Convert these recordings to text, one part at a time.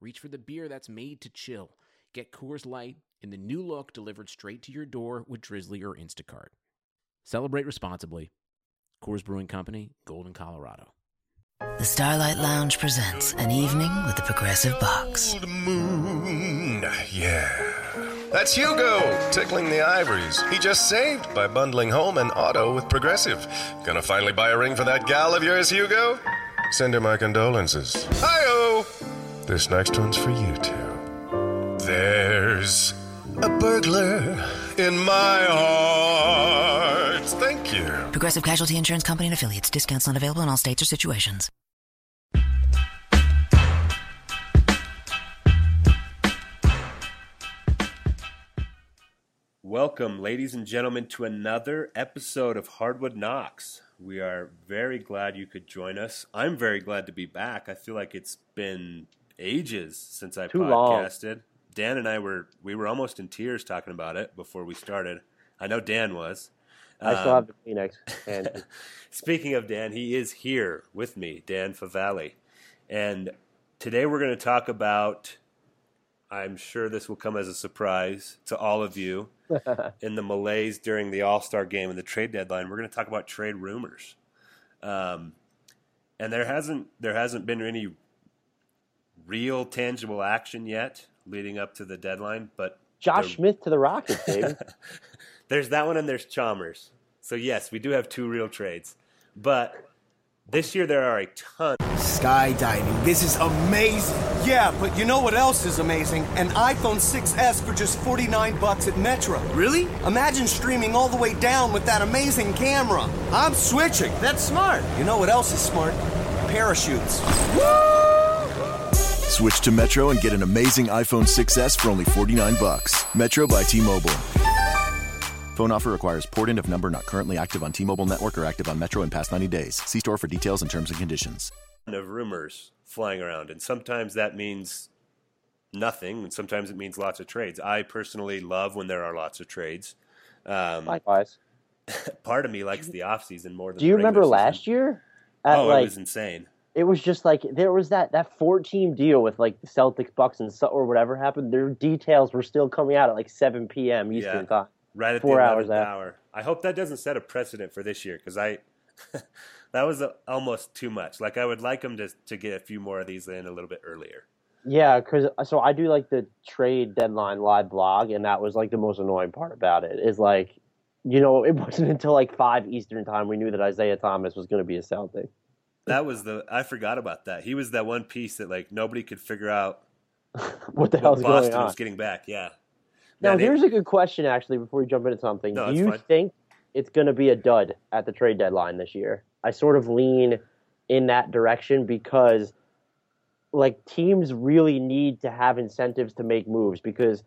reach for the beer that's made to chill. Get Coors Light in the new look delivered straight to your door with Drizly or Instacart. Celebrate responsibly. Coors Brewing Company, Golden, Colorado. The Starlight Lounge presents an evening with the Progressive Box. Old moon, yeah. That's Hugo tickling the ivories. He just saved by bundling home and auto with Progressive. Gonna finally buy a ring for that gal of yours, Hugo? Send her my condolences. Hi-oh! This next one's for you too. There's a burglar in my heart. Thank you. Progressive Casualty Insurance Company and affiliates. Discounts not available in all states or situations. Welcome, ladies and gentlemen, to another episode of Hardwood Knocks. We are very glad you could join us. I'm very glad to be back. I feel like it's been ages since I Too long. podcasted. Dan and I were we were almost in tears talking about it before we started. I know Dan was. I still Um, have the Phoenix. And Speaking of Dan, he is here with me, Dan Favale. And today we're going to talk about, I'm sure this will come as a surprise to all of you, in the malaise during the All Star game and the trade deadline. We're going to talk about trade rumors. Um, and there hasn't there hasn't been any real tangible action yet leading up to the deadline, but Josh the- Smith to the Rockets, baby. there's that one and there's Chalmers. So yes, we do have two real trades. But this year there are a ton Skydiving. This is amazing. Yeah, but you know what else is amazing? An iPhone 6S for just 49 bucks at Metro. Really? Imagine streaming all the way down with that amazing camera. I'm switching. That's smart. You know what else is smart? Parachutes. Switch to Metro and get an amazing iPhone 6s for only 49 bucks. Metro by T-Mobile. Phone offer requires port in of number not currently active on T-Mobile network or active on Metro in past 90 days. See store for details and terms and conditions. of rumors flying around, and sometimes that means nothing, and sometimes it means lots of trades. I personally love when there are lots of trades. Um, Likewise. part of me likes the off season more than. The other. Do you the remember regular last year? At Oh, like, it was insane. It was just like there was that that four team deal with like the Celtics, Bucks, and so, or whatever happened. Their details were still coming out at like 7 p.m. Eastern Yeah. time. Right at four the hours 11th after. hour. I hope that doesn't set a precedent for this year because I. that was a, almost too much. Like I would like them to to get a few more of these in a little bit earlier. Yeah, because uh, so I do like the trade deadline live blog, and that was like the most annoying part about it. Is like, you know, it wasn't until like five Eastern time we knew that Isaiah Thomas was going to be a Celtic. That was the I forgot about that. He was that one piece that like nobody could figure out What the hell's Boston going on? was getting back. Yeah. Now, Man, here's a good question, actually, before we jump into something. No, Do you fine. think it's going to be a dud at the trade deadline this year? I sort of lean in that direction because, like, teams really need to have incentives to make moves because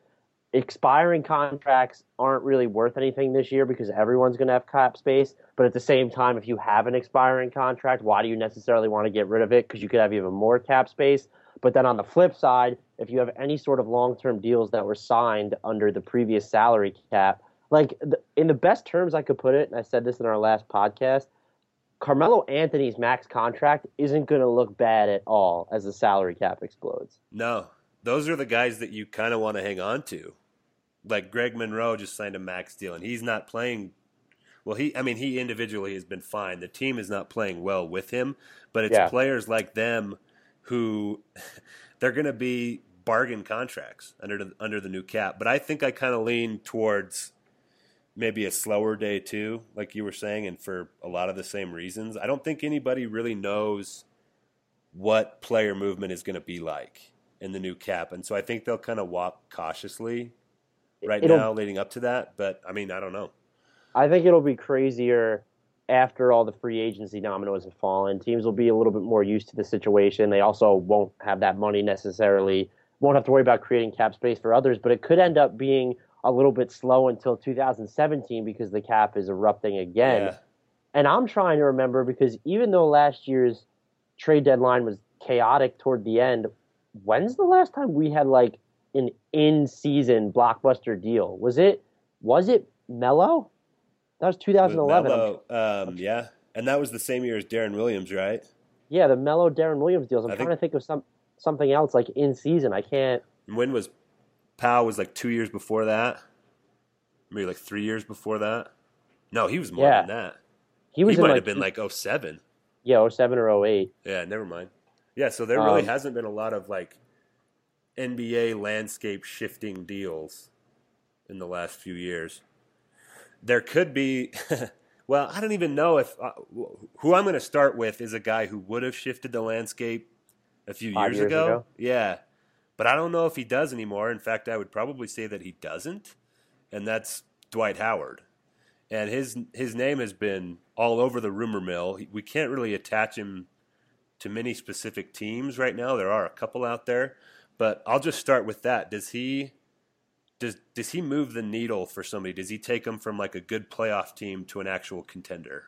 expiring contracts aren't really worth anything this year because everyone's going to have cap space. But at the same time, if you have an expiring contract, why do you necessarily want to get rid of it? Because you could have even more cap space. But then on the flip side, if you have any sort of long term deals that were signed under the previous salary cap, like in the best terms I could put it, and I said this in our last podcast, Carmelo Anthony's max contract isn't going to look bad at all as the salary cap explodes. No, those are the guys that you kind of want to hang on to. Like Greg Monroe just signed a max deal, and he's not playing. Well, he, I mean, he individually has been fine. The team is not playing well with him, but it's Yeah. players like them who they're going to be bargain contracts under the, under the new cap. But I think I kind of lean towards maybe a slower day too, like you were saying, and for a lot of the same reasons. I don't think anybody really knows what player movement is going to be like in the new cap, and so I think they'll kind of walk cautiously right It'll- now, leading up to that. But I mean, I don't know. I think it'll be crazier after all the free agency dominoes have fallen. Teams will be a little bit more used to the situation. They also won't have that money necessarily won't have to worry about creating cap space for others, but it could end up being a little bit slow until 2017 because the cap is erupting again. Yeah. And I'm trying to remember because even though last year's trade deadline was chaotic toward the end, when's the last time we had like an in-season blockbuster deal? Was it was it Melo? That was 2011. I'm- Melo, um, yeah, and that was the same year as Deron Williams, right? Yeah, the Melo Deron Williams deals. I'm I trying think- to think of some something else like in season. I can't. When was Pau was like two years before that? Maybe like three years before that. No, he was more Yeah. than that. He was he might like, have been like 07. yeah, 07 or 08. Yeah, never mind. Yeah, so there really Um, hasn't been a lot of like NBA landscape shifting deals in the last few years. There could be, well, I don't even know if uh, who I'm going to start with is a guy who would have shifted the landscape a few years, years ago. ago? Yeah, but I don't know if he does anymore. In fact, I would probably say that he doesn't, and that's Dwight Howard. And his his name has been all over the rumor mill. We can't really attach him to many specific teams right now. There are a couple out there, but I'll just start with that. Does he does does he move the needle for somebody? Does he take them from like a good playoff team to an actual contender?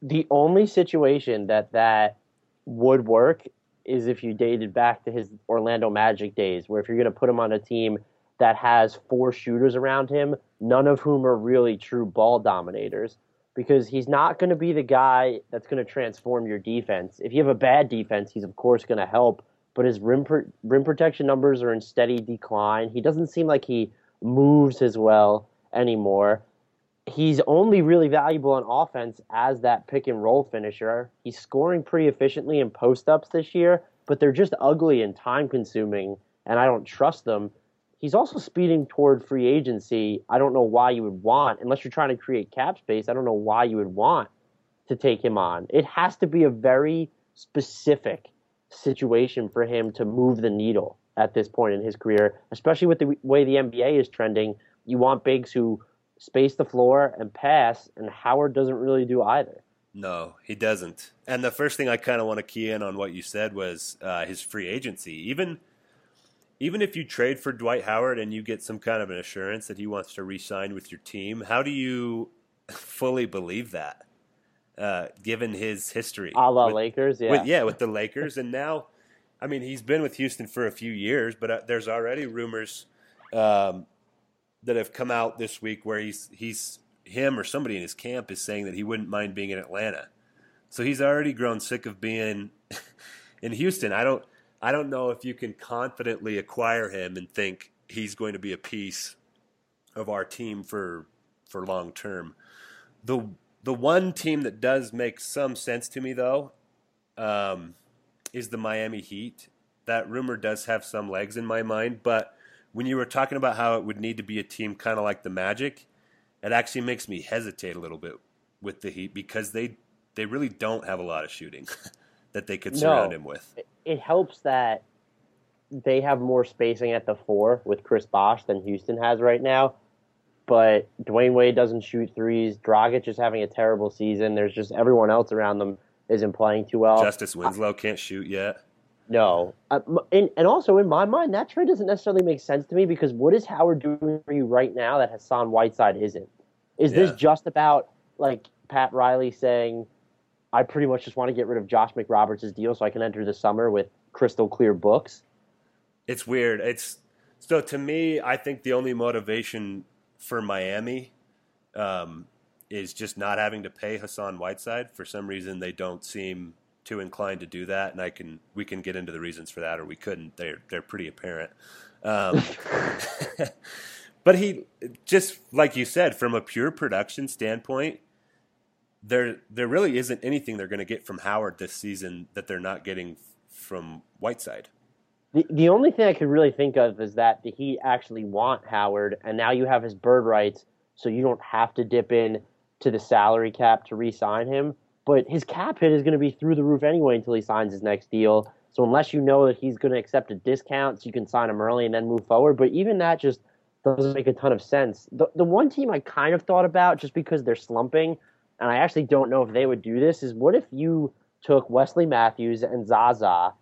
The only situation that that would work is if you dated back to his Orlando Magic days, where if you're going to put him on a team that has four shooters around him, none of whom are really true ball dominators, because he's not going to be the guy that's going to transform your defense. If you have a bad defense, he's of course going to help, but his rim rim protection numbers are in steady decline. He doesn't seem like he moves as well anymore he's only really valuable on offense as that pick and roll finisher. He's scoring pretty efficiently in post ups this year, but they're just ugly and time consuming, and I don't trust them. He's also speeding toward free agency. I don't know why you would want, unless you're trying to create cap space, I don't know why you would want to take him on. It has to be a very specific situation for him to move the needle at this point in his career, especially with the way the NBA is trending. You want bigs who space the floor and pass, and Howard doesn't really do either. No, he doesn't. And the first thing I kind of want to key in on what you said was uh, his free agency. Even even if you trade for Dwight Howard and you get some kind of an assurance that he wants to re-sign with your team, how do you fully believe that? Uh, given his history, A la with- Lakers, yeah. with, yeah, with the Lakers, and now, I mean, he's been with Houston for a few years, but uh, there's already rumors um, that have come out this week where he's he's him or somebody in his camp is saying that he wouldn't mind being in Atlanta. So he's already grown sick of being in Houston. I don't I don't know if you can confidently acquire him and think he's going to be a piece of our team for for long term. The the one team that does make some sense to me though um, is the Miami Heat. That rumor does have some legs in my mind, but when you were talking about how it would need to be a team kind of like the Magic, it actually makes me hesitate a little bit with the Heat because they they really don't have a lot of shooting that they could surround No. him with. It helps that they have more spacing at the four with Chris Bosh than Houston has right now. But Dwyane Wade doesn't shoot threes. Dragic is having a terrible season. There's just everyone else around them isn't playing too well. Justice Winslow can't shoot yet. No. Uh, and, and also, in my mind, that trade doesn't necessarily make sense to me because what is Howard doing for you right now that Hassan Whiteside isn't? Is Yeah. this just about, like, Pat Riley saying, I pretty much just want to get rid of Josh McRoberts' deal so I can enter the summer with crystal clear books? It's weird. It's so to me, I think the only motivation for Miami um, is just not having to pay Hassan Whiteside. For some reason, they don't seem too inclined to do that, and I can we can get into the reasons for that, or we couldn't. They're they're pretty apparent. Um, but he just like you said, from a pure production standpoint, there there really isn't anything they're going to get from Howard this season that they're not getting from Whiteside. The, the only thing I could really think of is that the Heat actually want Howard, and now you have his bird rights, so you don't have to dip in to the salary cap to re-sign him. But his cap hit is going to be through the roof anyway until he signs his next deal. So unless you know that he's going to accept a discount, so you can sign him early and then move forward. But even that just doesn't make a ton of sense. The the one team I kind of thought about just because they're slumping, and I actually don't know if they would do this, is what if you took Wesley Matthews and Zaza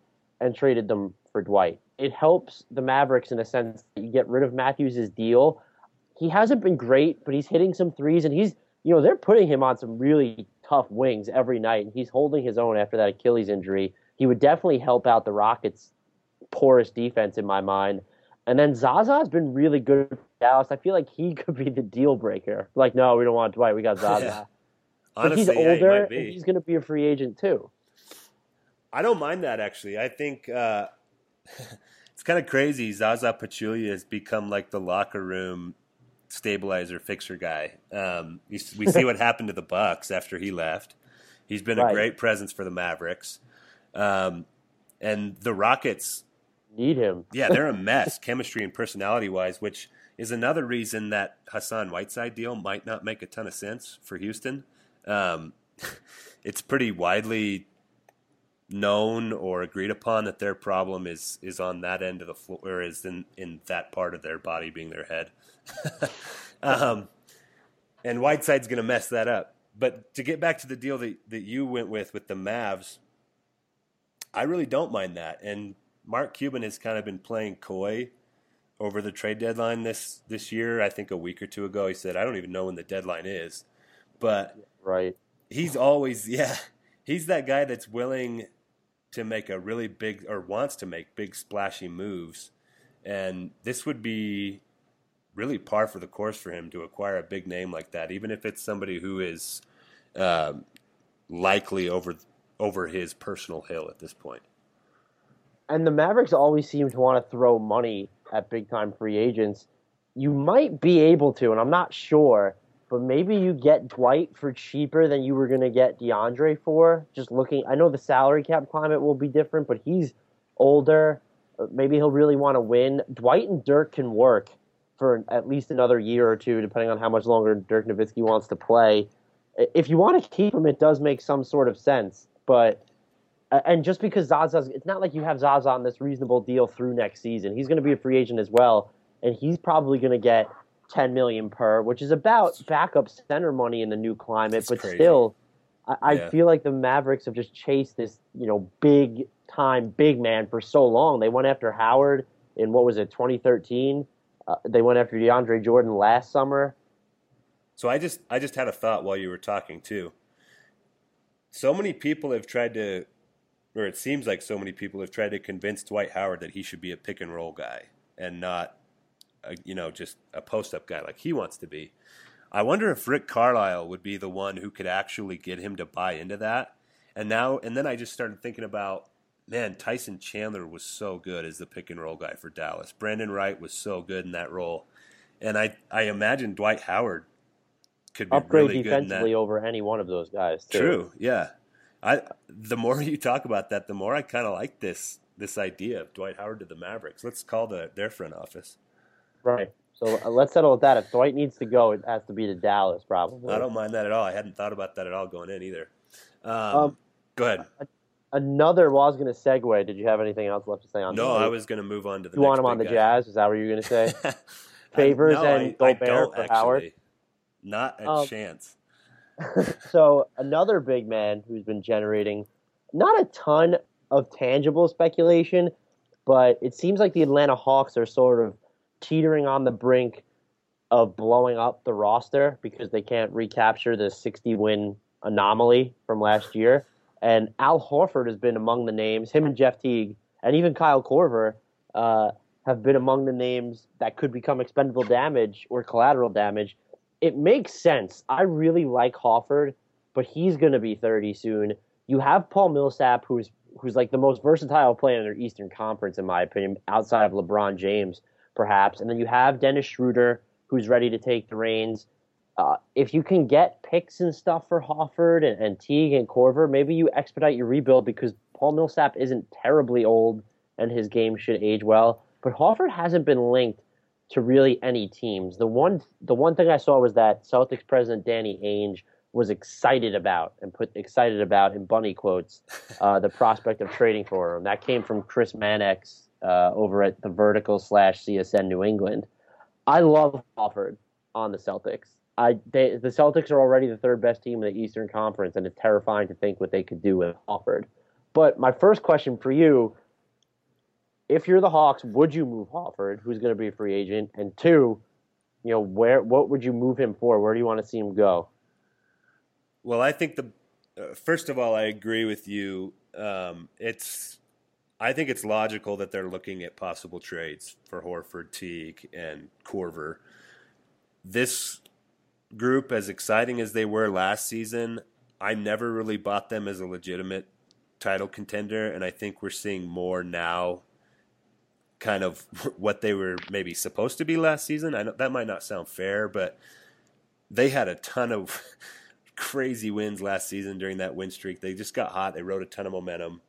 and traded them for Dwight. It helps the Mavericks in a sense that you get rid of Matthews' deal. He hasn't been great, but he's hitting some threes, and he's you know they're putting him on some really tough wings every night, and he's holding his own after that Achilles injury. He would definitely help out the Rockets' porous defense in my mind. And then Zaza's been really good for Dallas. I feel like he could be the deal breaker. Like, no, we don't want Dwight. We got Zaza. Yeah. Honestly, he's yeah, he older, be. and he's going to be a free agent too. I don't mind that actually. I think uh, it's kind of crazy. Zaza Pachulia has become like the locker room stabilizer fixer guy. Um, we, we see what happened to the Bucks after he left. He's been a great presence for the Mavericks, um, and the Rockets. Need him. Yeah, they're a mess, chemistry and personality wise, which is another reason that Hassan Whiteside deal might not make a ton of sense for Houston. Um, it's pretty widely known or agreed upon that their problem is is on that end of the floor, or is in in that part of their body, being their head. um, and Whiteside's going to mess that up. But to get back to the deal that that you went with with the Mavs, I really don't mind that. And Mark Cuban has kind of been playing coy over the trade deadline this this year. I think a week or two ago he said, "I don't even know when the deadline is," but Right. he's always yeah he's that guy that's willing to make a really big or wants to make big splashy moves and this would be really par for the course for him to acquire a big name like that even if it's somebody who is um, likely over over his personal hill at this point. point And the Mavericks always seem to want to throw money at big time free agents. You might be able to, and I'm not sure, but maybe you get Dwight for cheaper than you were going to get DeAndre for. Just looking, I know the salary cap climate will be different, but he's older. Uh, Maybe he'll really want to win. Dwight and Dirk can work for at least another year or two, depending on how much longer Dirk Nowitzki wants to play. If you want to keep him, it does make some sort of sense, but and just because Zaza's, it's not like you have Zaza on this reasonable deal through next season. He's going to be a free agent as well, and he's probably going to get 10 million per, which is about backup center money in the new climate. That's but crazy. still, I, I Yeah. feel like the Mavericks have just chased this, you know, big time big man for so long. They went after Howard in what was it, 2013. Uh, they went after DeAndre Jordan last summer. So I just I just had a thought while you were talking too. So many people have tried to, or it seems like so many people have tried to convince Dwight Howard that he should be a pick and roll guy and not, a, you know, just a post up guy like he wants to be. I wonder if Rick Carlisle would be the one who could actually get him to buy into that. And now, and then I just started thinking about, man, Tyson Chandler was so good as the pick and roll guy for Dallas. Brandan Wright was so good in that role. And I, I imagine Dwight Howard could be Upgrade really good in that. defensively over any one of those guys. Too. True. Yeah. I the more you talk about that, the more I kind of like this this idea of Dwight Howard to the Mavericks. Let's call the their front office. Right. So uh, let's settle with that. If Dwight needs to go, it has to be to Dallas, probably. I don't mind that at all. I hadn't thought about that at all going in either. Um, Um, go ahead. Another. Well, I was going to segue. Did you have anything else left to say on? No? I was going to move on to the. You want him on the guy. Jazz? Is that what you were going to say? I- Favors no, and I, I Gobert don't for actually. Howard? Not a Um, chance. so another big man who's been generating not a ton of tangible speculation, but it seems like the Atlanta Hawks are sort of teetering on the brink of blowing up the roster because they can't recapture the 60 win anomaly from last year. And Al Horford has been among the names, him and Jeff Teague, and even Kyle Korver uh, have been among the names that could become expendable damage or collateral damage. It makes sense. I really like Horford, but he's going to be 30 soon. You have Paul Millsap, who's who's like the most versatile player in their Eastern Conference, in my opinion, outside of LeBron James, perhaps. And then you have Dennis Schroeder, who's ready to take the reins. Uh, if you can get picks and stuff for Horford and, and Teague and Korver, maybe you expedite your rebuild because Paul Millsap isn't terribly old and his game should age well. But Horford hasn't been linked to really any teams. The one the one thing I saw was that Celtics president Danny Ainge was excited about and put excited about in bunny quotes uh, the prospect of trading for him. That came from Chris Mannix uh, over at the Vertical slash CSN New England. I love Horford on the Celtics. I they, the Celtics are already the third best team in the Eastern Conference, and it's terrifying to think what they could do with Horford. But my first question for you if you're the Hawks, would you move Horford, who's going to be a free agent? And two, you know, where what would you move him for? Where do you want to see him go? Well, I think the uh, first of all, I agree with you. Um, it's I think it's logical that they're looking at possible trades for Horford, Teague, and Korver. This group, as exciting as they were last season, I never really bought them as a legitimate title contender, and I think we're seeing more now kind of what they were maybe supposed to be last season. I know that might not sound fair, but they had a ton of crazy wins last season during that win streak. They just got hot. They rode a ton of momentum.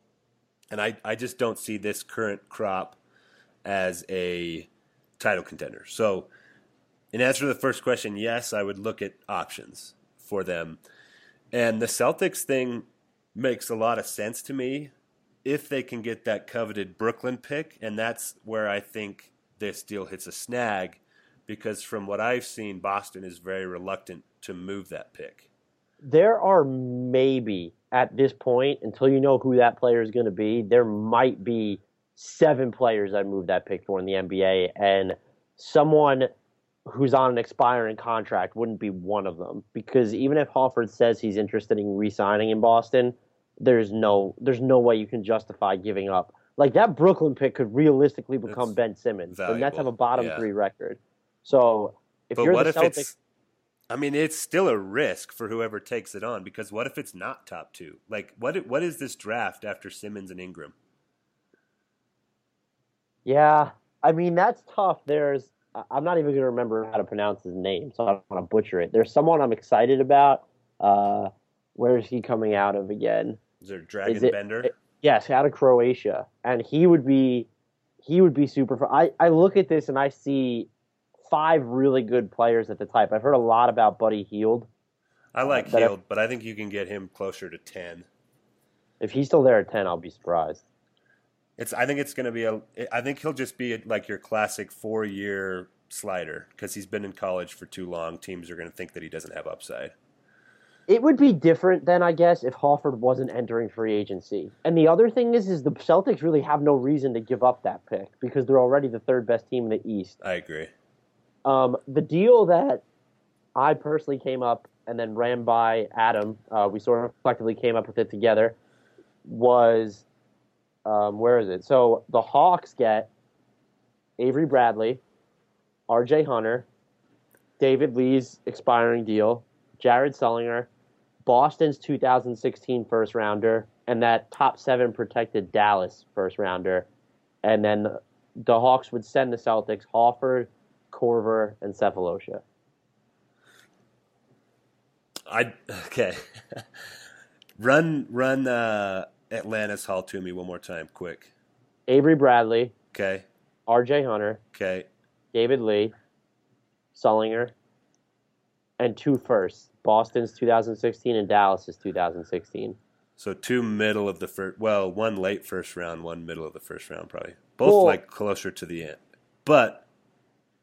And I, I just don't see this current crop as a title contender. So, in answer to the first question, yes, I would look at options for them. And the Celtics thing makes a lot of sense to me if they can get that coveted Brooklyn pick. And that's where I think this deal hits a snag because from what I've seen, Boston is very reluctant to move that pick. There are maybe at this point, until you know who that player is going to be, there might be seven players I'd move that pick for in the NBA, and someone who's on an expiring contract wouldn't be one of them. Because even if Horford says he's interested in re-signing in Boston, there's no there's no way you can justify giving up. Like that Brooklyn pick could realistically become It's Ben Simmons. The Nets have a bottom yeah. three record. So if But you're what the if Celtics? I mean, it's still a risk for whoever takes it on because what if it's not top two? Like, what what is this draft after Simmons and Ingram? Yeah, I mean that's tough. There's I'm not even going to remember how to pronounce his name, so I don't want to butcher it. There's someone I'm excited about. Uh, where is he coming out of again? Is there Dragan Is it- Bender? it- yes, out of Croatia, and he would be he would be super. Fun. I I look at this and I see five really good players at the type. I've heard a lot about Buddy Hield. I like I- Hield, but I think you can get him closer to ten. If he's still there at ten, I'll be surprised. It's. I think it's going to be a. I think he'll just be like your classic four-year slider because he's been in college for too long. Teams are going to think that he doesn't have upside. It would be different then, I guess, if Horford wasn't entering free agency. And the other thing is, is the Celtics really have no reason to give up that pick because they're already the third best team in the East. I agree. Um, the deal that I personally came up and then ran by Adam, uh, we sort of collectively came up with it together, was um, where is it? So the Hawks get Avery Bradley, R.J. Hunter, David Lee's expiring deal, Jared Sullinger, Boston's 2016 first rounder, and that top seven protected Dallas first rounder, and then the Hawks would send the Celtics Horford, Korver, and Sefolosha. I okay. run run uh, Atlantis Hall to me one more time, quick. Avery Bradley, Okay. R.J. Hunter, Okay. David Lee, Sullinger, and two firsts. Boston's 2016 and Dallas's 2016. So two middle of the first. Well, one late first round, one middle of the first round, probably. Both Well- like closer to the end. But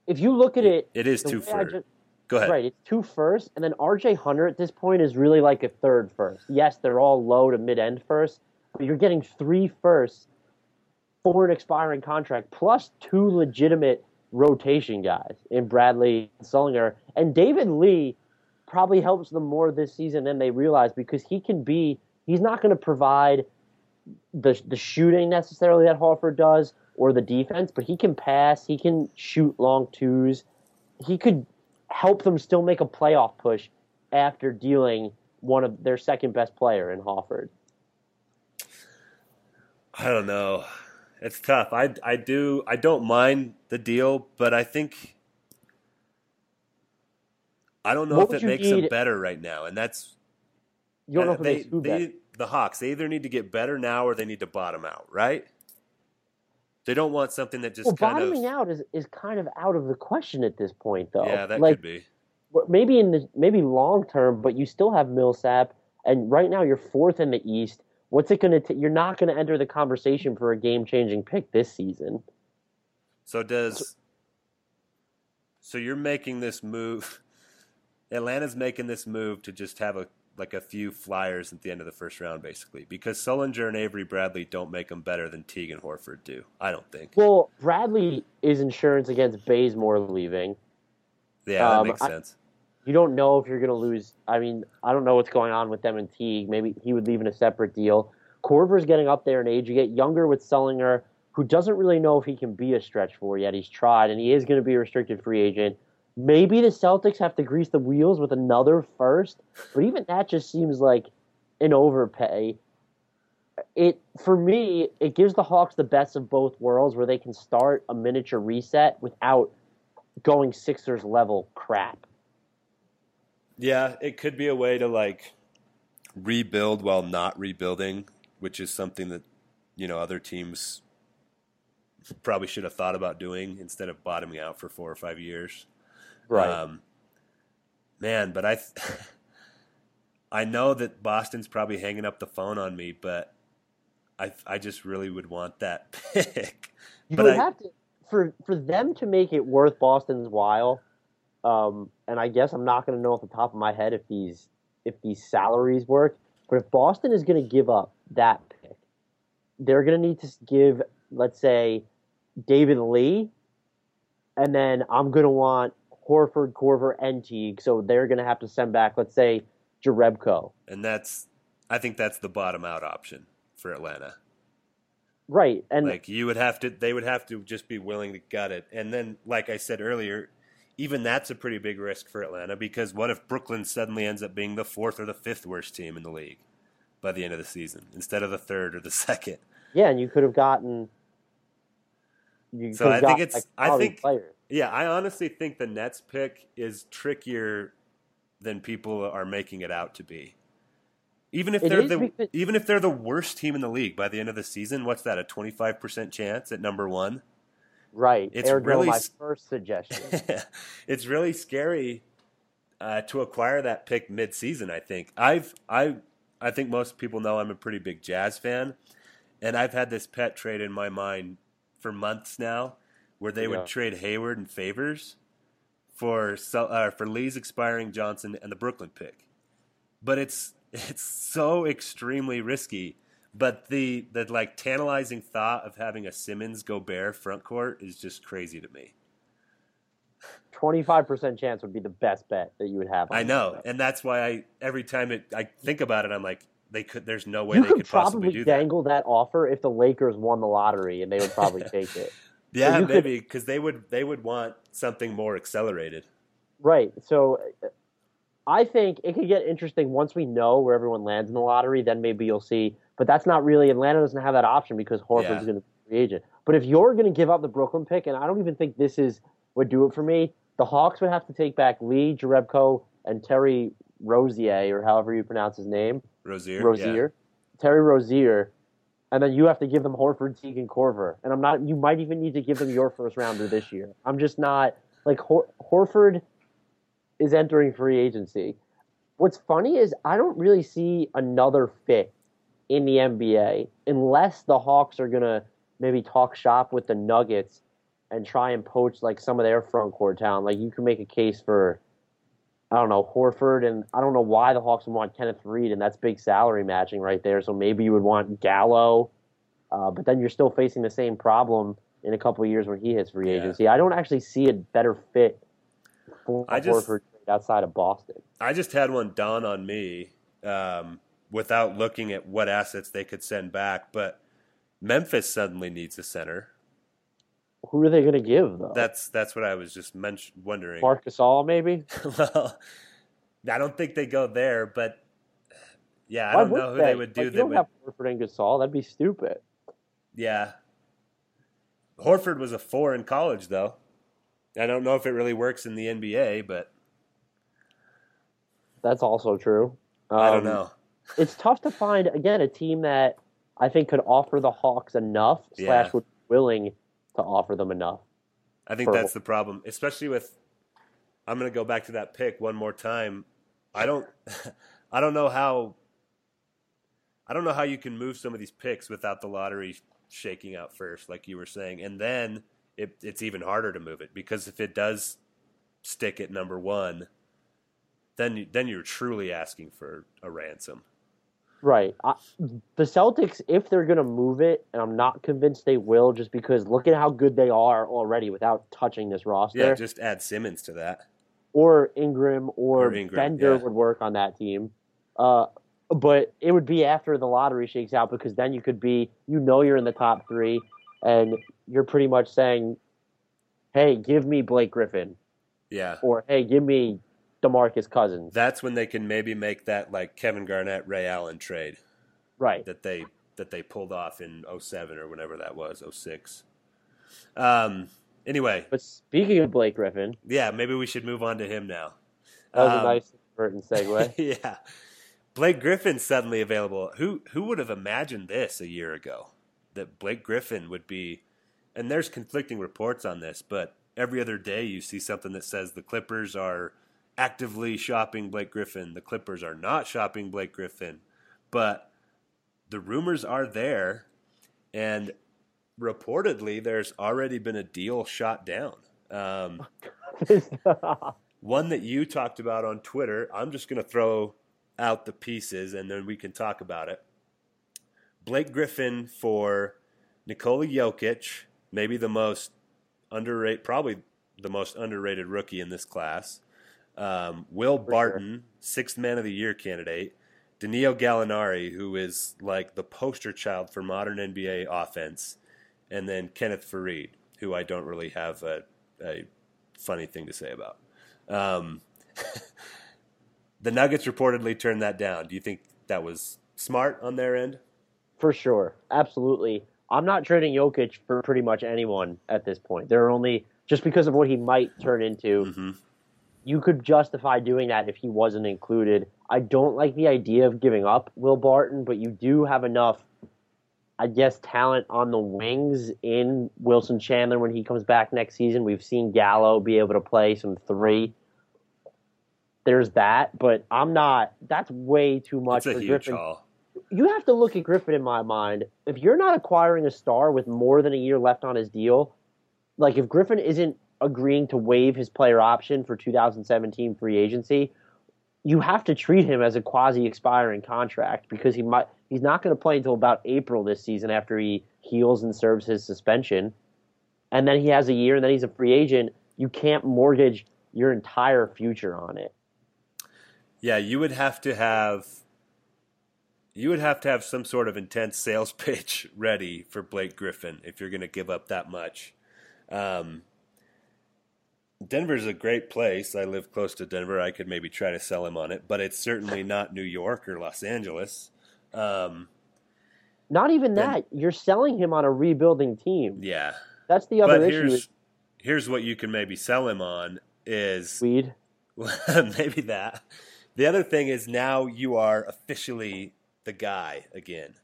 If you look at it, it is two first. two way I first. ju- Go ahead. Right, it's two first, and then RJ Hunter at this point is really like a third first. Yes, they're all low to mid end first, but you're getting three firsts for an expiring contract, plus two legitimate rotation guys in Bradley and Sullinger. And David Lee probably helps them more this season than they realize because he can be he's not going to provide the the shooting necessarily that Horford does or the defense, but he can pass, he can shoot long twos. He could help them still make a playoff push after dealing one of their second best player in Horford. I don't know. It's tough. I I do I don't mind the deal, but I think I don't know What if it makes them better right now, and that's You don't know uh, if it they, they the Hawks. They either need to get better now or they need to bottom out. Right? They don't want something that just Well, kind bottoming of out is, is kind of out of the question at this point, though. yeah, that like, could be. maybe in the maybe long term, but you still have Millsap, and right now you're fourth in the East. What's it going to? You're not going to enter the conversation for a game changing pick this season. So does so you're making this move Atlanta's making this move to just have a like a few flyers at the end of the first round, basically, because Sullinger and Avery Bradley don't make them better than Teague and Horford do. I don't think. Well, Bradley is insurance against Bazemore leaving. Yeah, that Um, makes I- sense. You don't know if you're going to lose. I mean, I don't know what's going on with them and Teague. Maybe he would leave in a separate deal. Korver's getting up there in age. You get younger with Sullinger, who doesn't really know if he can be a stretch four yet. He's tried, and he is going to be a restricted free agent. Maybe the Celtics have to grease the wheels with another first, but even that just seems like an overpay. It for me, it gives the Hawks the best of both worlds, where they can start a miniature reset without going Sixers level crap. Yeah, it could be a way to like rebuild while not rebuilding, which is something that you know other teams probably should have thought about doing instead of bottoming out for four or five years. Right. Um, man, but I, I know that Boston's probably hanging up the phone on me, but I, I just really would want that pick. You but would I, have to for for them to make it worth Boston's while. Um, and I guess I'm not going to know off the top of my head if these if these salaries work. But if Boston is going to give up that pick, they're going to need to give, let's say, David Lee, and then I'm going to want Horford, Korver, and Teague. So they're going to have to send back, let's say, Jerebko. and that's, I think that's the bottom out option for Atlanta. Right, and like you would have to they would have to just be willing to gut it and then like i said earlier even that's a pretty big risk for atlanta because what if brooklyn suddenly ends up being the fourth or the fifth worst team in the league by the end of the season instead of the third or the second yeah, and you could have gotten. You So could I have think it's- like, I think- players. Yeah i honestly think the nets pick is trickier than people are making it out to be even if It they're the because- even if they're the worst team in the league by the end of the season what's that a 25% chance at number 1 Right. It's really my first suggestion. it's really scary uh, to acquire that pick mid-season. I think I've I I think most people know I'm a pretty big Jazz fan, and I've had this pet trade in my mind for months now, where they Yeah. would trade Hayward and Favors for uh, for Lee's expiring Johnson and the Brooklyn pick, but it's it's so extremely risky. But the the like tantalizing thought of having a Simmons Gobert front court is just crazy to me. Twenty-five percent chance would be the best bet that you would have. on I know, bet. and that's why I every time it I think about it, I'm like, they could. There's no way You they could could possibly probably do that. dangle that. offer if the Lakers won the lottery, and they would probably take it. Yeah, could- maybe because they would they would want something more accelerated. Right. So, I think it could get interesting once we know where everyone lands in the lottery. Then maybe you'll see. But that's not really Atlanta doesn't have that option because Horford's Yeah. going to be a free agent. But if you're going to give up the Brooklyn pick, and I don't even think this is would do it for me, the Hawks would have to take back Lee Jerebko and Terry Rozier or however you pronounce his name. Rozier, Rozier, Terry Rozier, and then you have to give them Horford, Teague, and Korver. And I'm not. You might even need to give them your first rounder this year. I'm just not like Hor- Horford is entering free agency. What's funny is I don't really see another fit in the NBA unless the Hawks are gonna maybe talk shop with the Nuggets and try and poach like some of their front court talent. Like you can make a case for I don't know, Horford, and I don't know why the Hawks would want Kenneth Reed, and that's big salary matching right there. So maybe you would want Gallo, uh, but then you're still facing the same problem in a couple of years when he hits free Yeah. agency. I don't actually see a better fit for I just- Horford outside of Boston. I just had one dawn on me um, without looking at what assets they could send back, but Memphis suddenly needs a center. Who are they going to give though? That's that's what I was just wondering. Marc Gasol, maybe. well, I don't think they go there, but yeah, I Why don't know who they? they would do. Like, that don't would, have Horford and Gasol. That'd be stupid. yeah. Horford was a four in college, though. I don't know if it really works in the NBA, but That's also true. I don't Um, know. it's tough to find again a team that I think could offer the Hawks enough Yeah. slash would be willing to offer them enough. I think that's the problem, especially with. I'm going to go back to that pick one more time. I don't, I don't know how. I don't know how you can move some of these picks without the lottery shaking out first, like you were saying, and then it, it's even harder to move it because if it does stick at number one, then you- then you're truly asking for a ransom. Right. I, the Celtics, if they're going to move it, and I'm not convinced they will, just because look at how good they are already without touching this roster. Yeah, just add Simmons to that. or Ingram or, Or Ingram, Bender yeah. would work on that team. Uh, but it would be after the lottery shakes out because then you could be, you know, you're in the top three, and you're pretty much saying, "Hey, give me Blake Griffin," Yeah. or "Hey, give me DeMarcus Cousins." That's when they can maybe make that like Kevin Garnett, Ray Allen trade right. that they that they pulled off in 07 or whenever that was, 06. Um anyway, But speaking of Blake Griffin, yeah, maybe we should move on to him now. that was Um, a nice Burton segue. yeah. Blake Griffin suddenly available. Who who would have imagined this a year ago? That Blake Griffin would be and there's conflicting reports on this, but every other day you see something that says the Clippers are actively shopping Blake Griffin. The Clippers are not shopping Blake Griffin. But the rumors are there and reportedly there's already been a deal shot down. Um, one that you talked about on Twitter. I'm just going to throw out the pieces and then we can talk about it. Blake Griffin for Nikola Jokic, maybe the most underrated, probably the most underrated rookie in this class. Um, Will Barton, sixth man of the year candidate. Danilo Gallinari, who is like the poster child for modern NBA offense. And then Kenneth Faried, who I don't really have a, a funny thing to say about. Um, the Nuggets reportedly turned that down. Do you think that was smart on their end? For sure. Absolutely. I'm not trading Jokic for pretty much anyone at this point. There are only just because of what he might turn into. Mm-hmm. You could justify doing that if he wasn't included. I don't like the idea of giving up Will Barton, but you do have enough, I guess, talent on the wings in Wilson Chandler when he comes back next season. We've seen Gallo be able to play some three. There's that, but I'm not. That's way too much That's a for huge Griffin haul. you have to look at Griffin in my mind. If you're not acquiring a star with more than a year left on his deal, like if Griffin isn't agreeing to waive his player option for 2017 free agency, you have to treat him as a quasi expiring contract because he might he's not going to play until about April this season after he heals and serves his suspension. And then he has a year and then he's a free agent. You can't mortgage your entire future on it. Yeah, you would have to have you would have to have some sort of intense sales pitch ready for Blake Griffin if you're going to give up that much. Um, Denver's a great place. I live close to Denver. I could maybe try to sell him on it, but it's certainly not New York or Los Angeles. Um, Not even Then- that. You're selling him on a rebuilding team. yeah, That's the other but issue. here's here's what you can maybe sell him on is weed. maybe that. The other thing is now you are officially the guy again.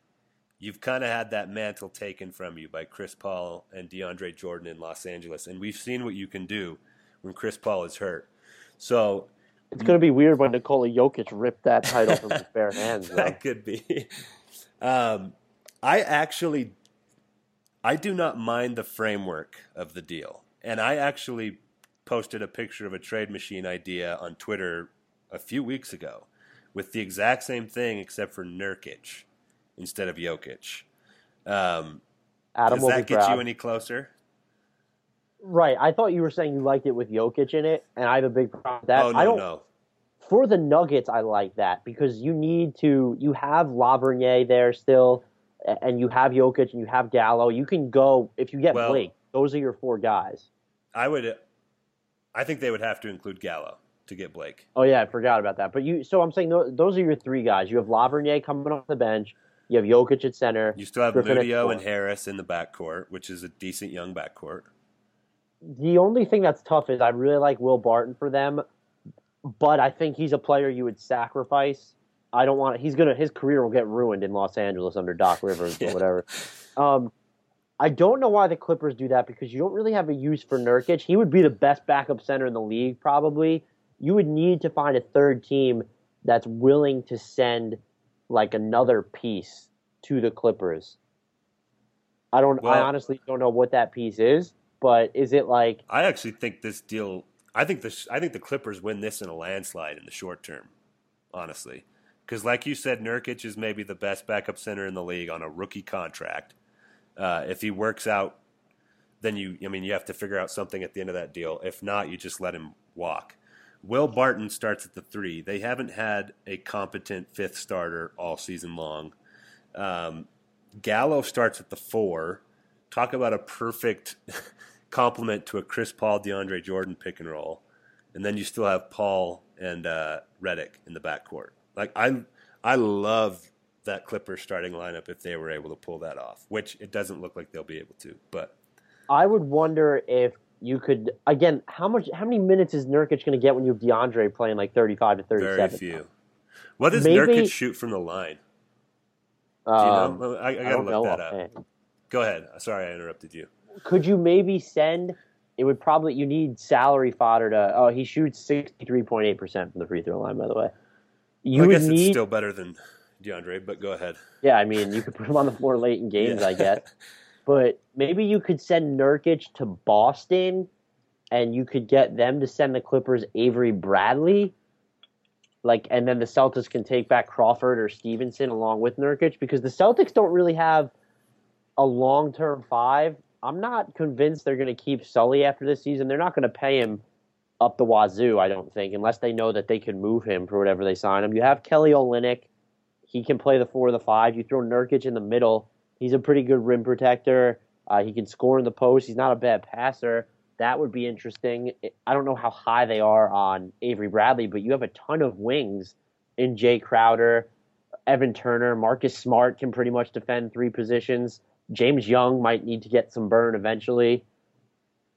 You've kind of had that mantle taken from you by Chris Paul and DeAndre Jordan in Los Angeles, and we've seen what you can do when Chris Paul is hurt. So It's going to be weird when Nikola Jokic ripped that title from his bare hands. Though. that could be. Um, I actually, I do not mind the framework of the deal, and I actually posted a picture of a trade machine idea on Twitter a few weeks ago with the exact same thing except for Nurkic instead of Jokic. Um, Adam does that get proud. you any closer? Right. I thought you were saying you liked it with Jokic in it, and I have a big problem with that. oh no, I don't. no. For the Nuggets, I like that because you need to. You have Lauvergne there still, and you have Jokic and you have Gallo. You can go if you get Well- Blake. Those are your four guys. I would. I think they would have to include Gallo to get Blake. Oh yeah, I forgot about that. But you. So I'm saying tho- those are your three guys. You have Lauvergne coming off the bench. You have Jokic at center. You still have Griffin Mudiay and Harris in the backcourt, which is a decent young backcourt. The only thing that's tough is I really like Will Barton for them, but I think he's a player you would sacrifice. I don't want. He's gonna. His career will get ruined in Los Angeles under Doc Rivers Yeah. or whatever. Um, I don't know why the Clippers do that because you don't really have a use for Nurkic. He would be the best backup center in the league, probably. You would need to find a third team that's willing to send like another piece to the Clippers. I don't. I honestly don't know what that piece is, but is it like? I actually think this deal I think the I think the Clippers win this in a landslide in the short term, honestly, because like you said, Nurkic is maybe the best backup center in the league on a rookie contract. Uh, if he works out, then you I mean you have to figure out something at the end of that deal. If not, you just let him walk. Will Barton starts at the three. They haven't had a competent fifth starter all season long. Um, Gallo starts at the four. Talk about a perfect complement to a Chris Paul, DeAndre Jordan pick and roll, and then you still have Paul and uh, Redick in the backcourt. Like I, I love that Clippers starting lineup if they were able to pull that off, which it doesn't look like they'll be able to. But I would wonder if you could again how much how many minutes is Nurkic going to get when you have DeAndre playing like thirty five to thirty seven? very few. What does Maybe- Nurkic shoot from the line? You Um, know? I, I I gotta don't look that up. Go ahead. Sorry, I interrupted you. Could you maybe send? It would probably you need salary fodder to. Oh, he shoots sixty three point eight percent from the free throw line. By the way, you I guess it's need. still better than DeAndre, but go ahead. Yeah, I mean, you could put him on the floor late in games, Yeah. I guess. But maybe you could send Nurkic to Boston, and you could get them to send the Clippers Avery Bradley, like, and then the Celtics can take back Crawford or Stephenson along with Nurkic because the Celtics don't really have a long term five. I'm not convinced they're going to keep Sully after this season. They're not going to pay him up the wazoo, I don't think, unless they know that they can move him for whatever they sign him. You have Kelly Olynyk. He can play the four or the five. You throw Nurkic in the middle. He's a pretty good rim protector. Uh, he can score in the post. He's not a bad passer. That would be interesting. I don't know how high they are on Avery Bradley, but you have a ton of wings in Jae Crowder, Evan Turner, Marcus Smart can pretty much defend three positions. James Young might need to get some burn eventually.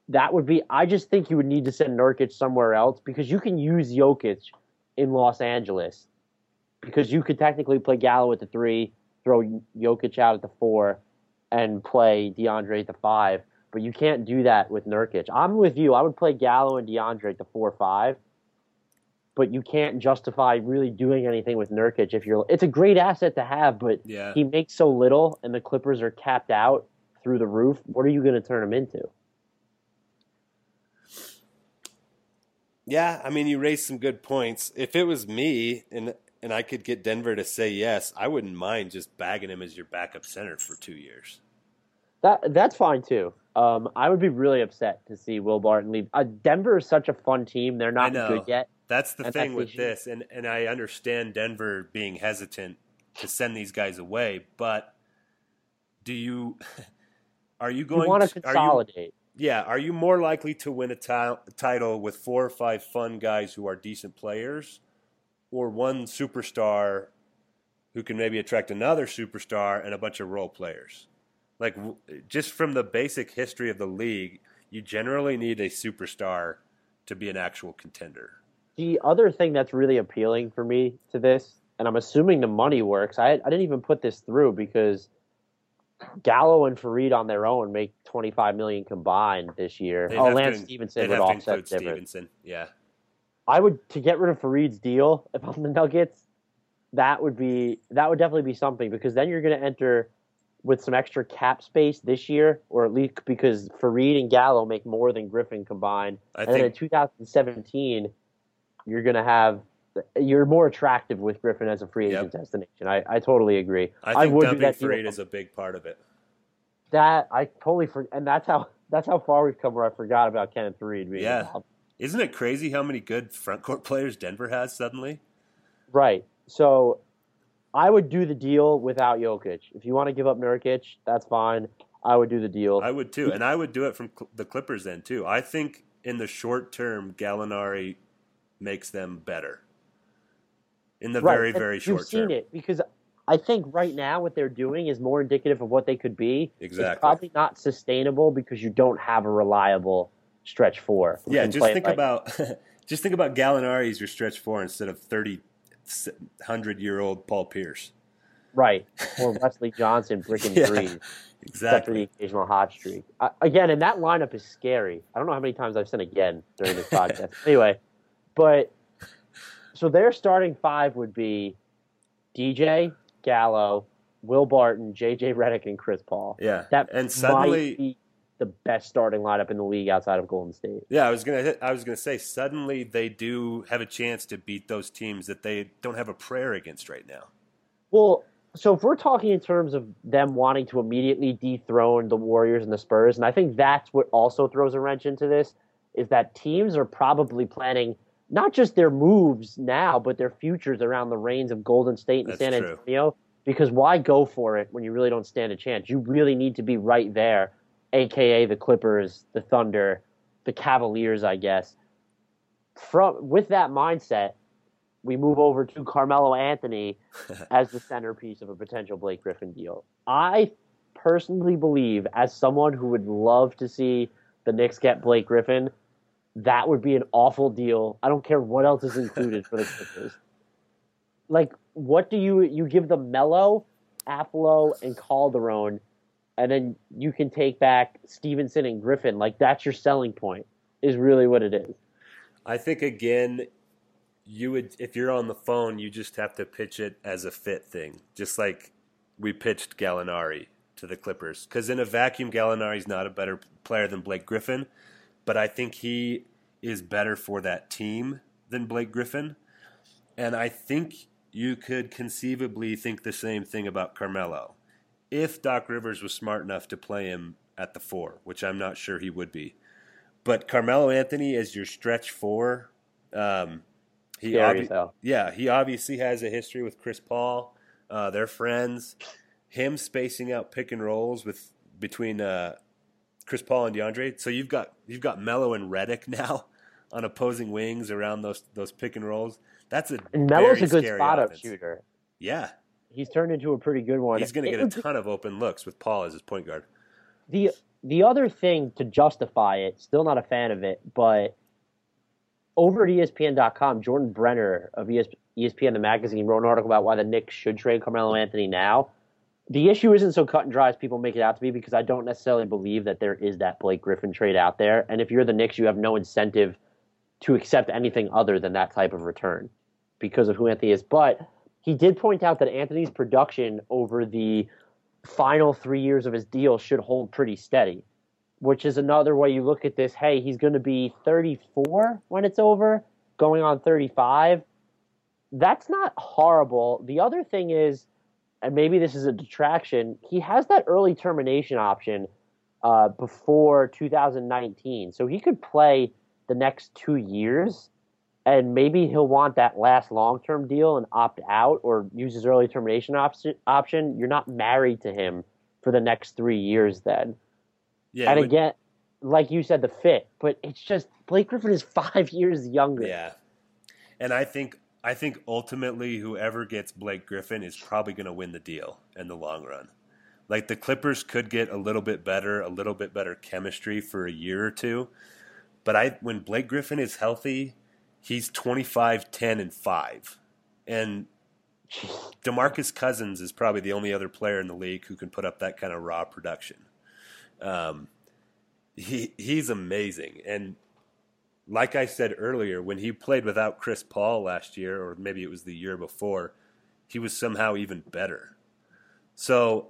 That would be. I just think you would need to send Nurkic somewhere else because you can use Jokic in Los Angeles because you could technically play Gallo at the three, throw Jokic out at the four, and play DeAndre at the five. But you can't do that with Nurkic. I'm with you. I would play Gallo and DeAndre at the four five. But you can't justify really doing anything with Nurkic if you're. It's a great asset to have, but Yeah. he makes so little, and the Clippers are capped out through the roof. What are you going to turn him into? Yeah, I mean, you raised some good points. If it was me and and I could get Denver to say yes, I wouldn't mind just bagging him as your backup center for two years. That that's fine too. Um, I would be really upset to see Will Barton leave. Uh, Denver is such a fun team; they're not good yet. That's the And thing that's with issue. this, and and I understand Denver being hesitant to send these guys away, but do you are you You going want to are you- consolidate. Yeah, are you more likely to win a title with four or five fun guys who are decent players, or one superstar who can maybe attract another superstar and a bunch of role players? Like, w- just from the basic history of the league, you generally need a superstar to be an actual contender. The other thing that's really appealing for me to this, and I'm assuming the money works. I I didn't even put this through because Gallo and Faried on their own make 25 million combined this year. They'd oh, to Lance in- Stephenson would to offset include the difference. Stephenson. Yeah, I would to get rid of Faried's deal if I'm the Nuggets. That would be that would definitely be something because then you're going to enter with some extra cap space this year, or at least because Faried and Gallo make more than Griffin combined. I and then in 2017, you're going to have you're more attractive with Griffin as a free agent Yep. destination. I, I totally agree. I think would do dumping that. Faried is a big part of it. that I totally for, and that's how that's how far we've come. Where I forgot about Kenneth Faried being Yeah. involved. Isn't it crazy how many good front court players Denver has suddenly? Right. So I would do the deal without Jokic. If you want to give up Nurkic, that's fine. I would do the deal. I would too, and I would do it from the Clippers end too. I think in the short term, Gallinari makes them better. In the Right, very, and very You've short seen term, it because I think right now what they're doing is more indicative of what they could be. Exactly. It's probably not sustainable because you don't have a reliable stretch four. yeah. Just think like- about, just think about Gallinari as your stretch four instead of thirty hundred year old Paul Pierce. right or Wesley Johnson bricking Yeah, threes. Except for the occasional hot streak. Uh, again, and that lineup is scary. I don't know how many times I've said again during this podcast. anyway, but so their starting five would be DJ, Gallo, Will Barton, JJ Redick, and Chris Paul. Yeah, That and suddenly the best starting lineup in the league outside of Golden State. Yeah, I was gonna I was gonna say suddenly they do have a chance to beat those teams that they don't have a prayer against right now. Well, so if we're talking in terms of them wanting to immediately dethrone the Warriors and the Spurs, and I think that's what also throws a wrench into this, is that teams are probably planning not just their moves now, but their futures around the reigns of Golden State and That's San true. Antonio. Because why go for it when you really don't stand a chance? You really need to be right there, aka the Clippers, the Thunder, the Cavaliers, I guess. From with that mindset, we move over to Carmelo Anthony as the centerpiece of a potential Blake Griffin deal. I personally believe, as someone who would love to see the Knicks get Blake Griffin, that would be an awful deal. I don't care what else is included for the Clippers. Like, what do you you give them? Melo, Afflalo, and Calderon, and then you can take back Stephenson and Griffin. Like, that's your selling point. Is really what it is. I think again, you would if you're on the phone, you just have to pitch it as a fit thing, just like we pitched Gallinari to the Clippers. Because in a vacuum, Gallinari's not a better player than Blake Griffin, but I think he is better for that team than Blake Griffin, and I think you could conceivably think the same thing about Carmelo if Doc Rivers was smart enough to play him at the four, which I'm not sure he would be. But Carmelo Anthony as your stretch four, um, he obvi- yeah, he obviously has a history with Chris Paul. Uh, they're friends. Him spacing out pick and rolls with between uh, Chris Paul and DeAndre. So you've got you've got Melo and Redick now on opposing wings around those those pick and rolls. That's a And Melo's a good scary spot up offense. shooter. Yeah, He's turned into a pretty good one. he's going to It get a ton of open looks with Paul as his point guard. the the other thing to justify it, still not a fan of it, but over at ESPN.com, Jordan Brenner of E ES, ESPN the magazine wrote an article about why the Knicks should trade Carmelo Anthony now. The issue isn't so cut and dry as people make it out to be because I don't necessarily believe that there is that Blake Griffin trade out there. And if you're the Knicks, you have no incentive to accept anything other than that type of return because of who Anthony is. But he did point out that Anthony's production over the final three years of his deal should hold pretty steady, which is another way you look at this. Hey, he's going to be 34 when it's over, going on 35. That's not horrible. The other thing is, and maybe this is a detraction, he has that early termination option uh, before 2019. So he could play the next two years and maybe he'll want that last long term deal and opt out or use his early termination op- option. You're not married to him for the next three years then. Yeah, and would- again, like you said, the fit, but it's just Blake Griffin is five years younger. Yeah, and I think I think ultimately whoever gets Blake Griffin is probably going to win the deal in the long run. Like the Clippers could get a little bit better, a little bit better chemistry for a year or two, but I when Blake Griffin is healthy, he's 25, 10 and 5. And DeMarcus Cousins is probably the only other player in the league who can put up that kind of raw production. Um, he he's amazing and like I said earlier, when he played without Chris Paul last year, or maybe it was the year before, he was somehow even better. So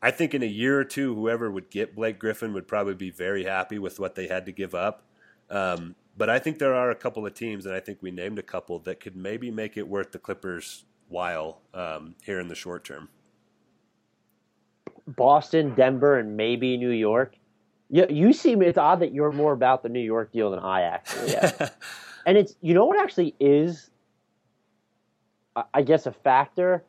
I think in a year or two, whoever would get Blake Griffin would probably be very happy with what they had to give up. Um, but I think there are a couple of teams, and I think we named a couple, that could maybe make it worth the Clippers' while um, here in the short term. Boston, Denver, and maybe New York. You, you seem it's odd that you're more about the New York deal than I actually am. and it's you know what actually is, I- guess, a factor.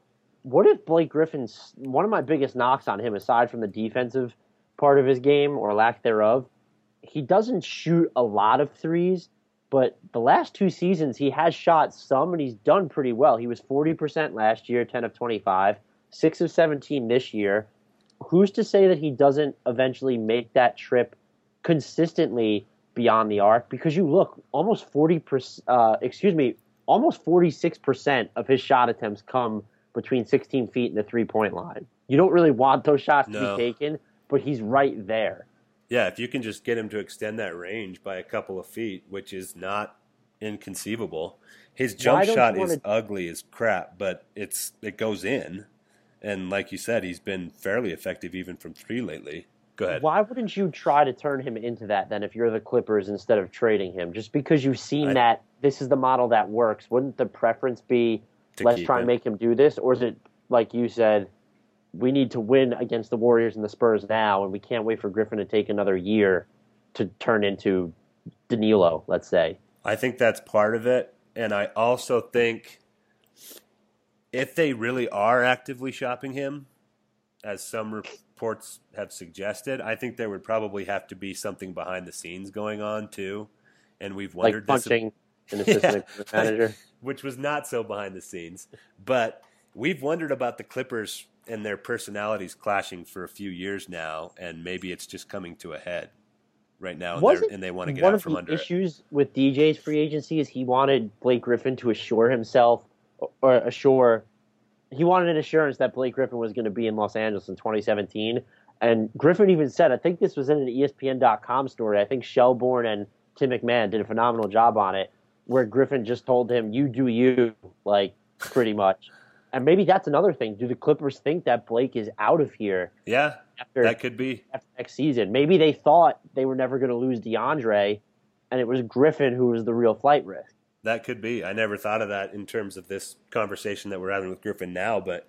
What if Blake Griffin's one of my biggest knocks on him, aside from the defensive part of his game or lack thereof, he doesn't shoot a lot of threes. But the last two seasons, he has shot some, and he's done pretty well. He was forty percent last year, ten of twenty-five, six of seventeen this year who's to say that he doesn't eventually make that trip consistently beyond the arc? Because you look, almost forty percent. Uh, excuse me, almost forty-six percent of his shot attempts come between sixteen feet and the three-point line. You don't really want those shots to No. be taken, but he's right there. Yeah, if you can just get him to extend that range by a couple of feet, which is not inconceivable. His jump shot is wanna- ugly as crap, but it's it goes in. And like you said, he's been fairly effective even from three lately. Go ahead. Why wouldn't you try to turn him into that then if you're the Clippers instead of trading him? Just because you've seen I- that this is the model that works, wouldn't the preference be let's try him. and make him do this? Or is it, like you said, we need to win against the Warriors and the Spurs now, and we can't wait for Griffin to take another year to turn into Danilo, let's say? I think that's part of it. And I also think if they really are actively shopping him, as some reports have suggested, I think there would probably have to be something behind the scenes going on too. And we've Like wondered this, punching an assistant manager. which was not so behind the scenes. But we've wondered about the Clippers and their personalities clashing for a few years now, and maybe it's just coming to a head right now, and, and they want to get one out of from the under it. issues with DJ's free agency is he wanted Blake Griffin to assure himself or assure he wanted an assurance that Blake Griffin was going to be in Los Angeles in 2017. And Griffin even said, I think this was in an ESPN.com story. I think Shelburne and Tim McMahon did a phenomenal job on it, where Griffin just told him, "You do you," like pretty much. And maybe that's another thing. Do the Clippers think that Blake is out of here Yeah, after that could be. after next season. Maybe they thought they were never going to lose DeAndre, and it was Griffin who was the real flight risk. That could be. I never thought of that in terms of this conversation that we're having with Griffin now, but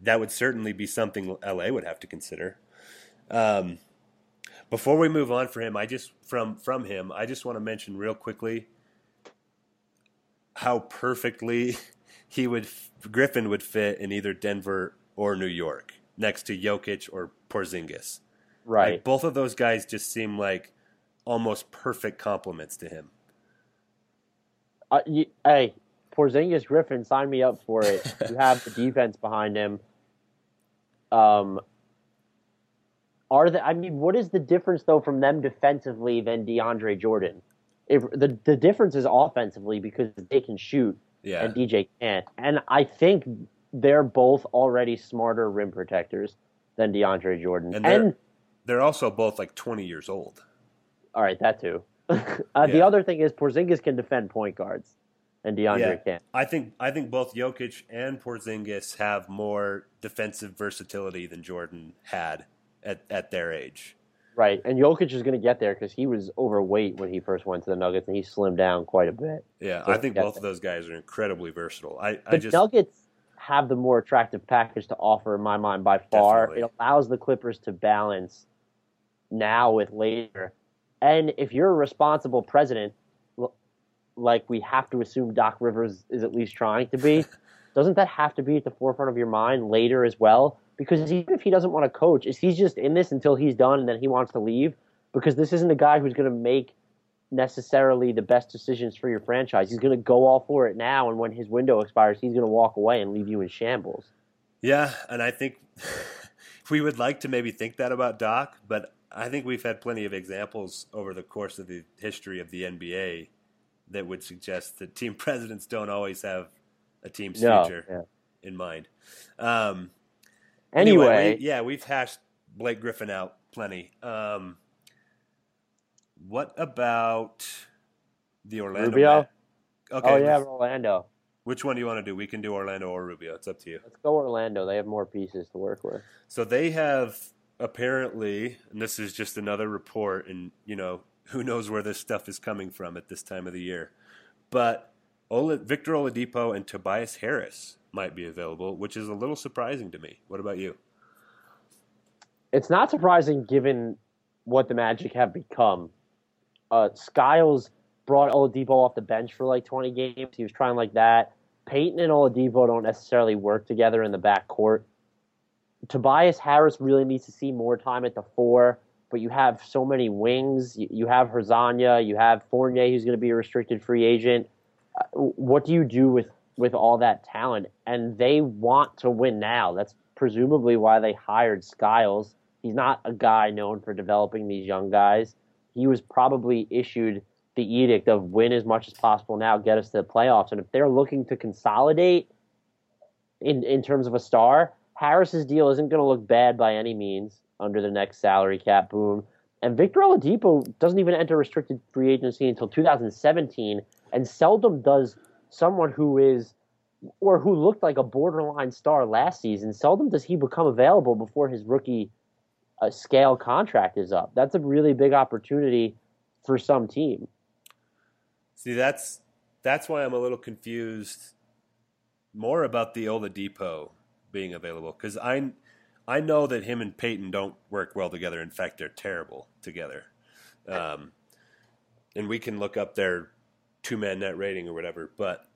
that would certainly be something LA would have to consider. Um, before we move on for him, I just from from him, I just want to mention real quickly how perfectly he would Griffin would fit in either Denver or New York next to Jokic or Porzingis. Right. Like both of those guys just seem like almost perfect complements to him. Uh, you, hey, Porzingis Griffin, sign me up for it. you have the defense behind him. Um, are the, I mean, what is the difference though from them defensively than DeAndre Jordan? If the the difference is offensively because they can shoot Yeah. and DJ can't, and I think they're both already smarter rim protectors than DeAndre Jordan. And And, they're- They're also both like 20 years old. all right, that too. uh, The other thing is Porzingis can defend point guards, and DeAndre can't. I think I think both Jokic and Porzingis have more defensive versatility than Jordan had at, at their age. Right, and Jokic is going to get there because he was overweight when he first went to the Nuggets, and he slimmed down quite a bit. Yeah, I think both there. of those guys are incredibly versatile. I, The I just Nuggets have the more attractive package to offer, in my mind, by far. Definitely. It allows the Clippers to balance now with later. And if you're a responsible president, like we have to assume Doc Rivers is at least trying to be, doesn't that have to be at the forefront of your mind later as well? Because even if he doesn't want to coach, is he's just in this until he's done and then he wants to leave? Because this isn't a guy who's going to make necessarily the best decisions for your franchise. He's going to go all for it now, and when his window expires, he's going to walk away and leave you in shambles. yeah, and I think we would like to maybe think that about Doc, but I think we've had plenty of examples over the course of the history of the NBA that would suggest that team presidents don't always have a team's No, future yeah. in mind. Um, Anyway, we- yeah, we've hashed Blake Griffin out plenty. Um, what about the Orlando? Rubio? Okay. oh yeah, Orlando. Which one do you want to do? We can do Orlando or Rubio. It's up to you. Let's go Orlando. They have more pieces to work with. So they have apparently, and this is just another report, and you know who knows where this stuff is coming from at this time of the year, but Ola, Victor Oladipo and Tobias Harris might be available, which is a little surprising to me. What about you? It's not surprising given what the Magic have become. Uh, Skiles brought Oladipo off the bench for like 20 games. He was trying like that. Payton and Oladipo don't necessarily work together in the back court. Tobias Harris really needs to see more time at the four, but you have so many wings. You, you have Hezonja, you have Fournier, who's going to be a restricted free agent. Uh, What do you do with with all that talent? And they want to win now. That's presumably why they hired Skiles. He's not a guy known for developing these young guys. He was probably issued the edict of win as much as possible now, get us to the playoffs. And if they're looking to consolidate in in terms of a star, Harris's deal isn't going to look bad by any means under the next salary cap boom. And Victor Oladipo doesn't even enter restricted free agency until 2017, and seldom does someone who is or who looked like a borderline star last season. Seldom does he become available before his rookie a scale contract is up. That's a really big opportunity for some team. See, that's that's why I'm a little confused more about the Oladipo being available because I I know that him and Payton don't work well together. In fact, they're terrible together. Um, and we can look up their two man net rating or whatever, but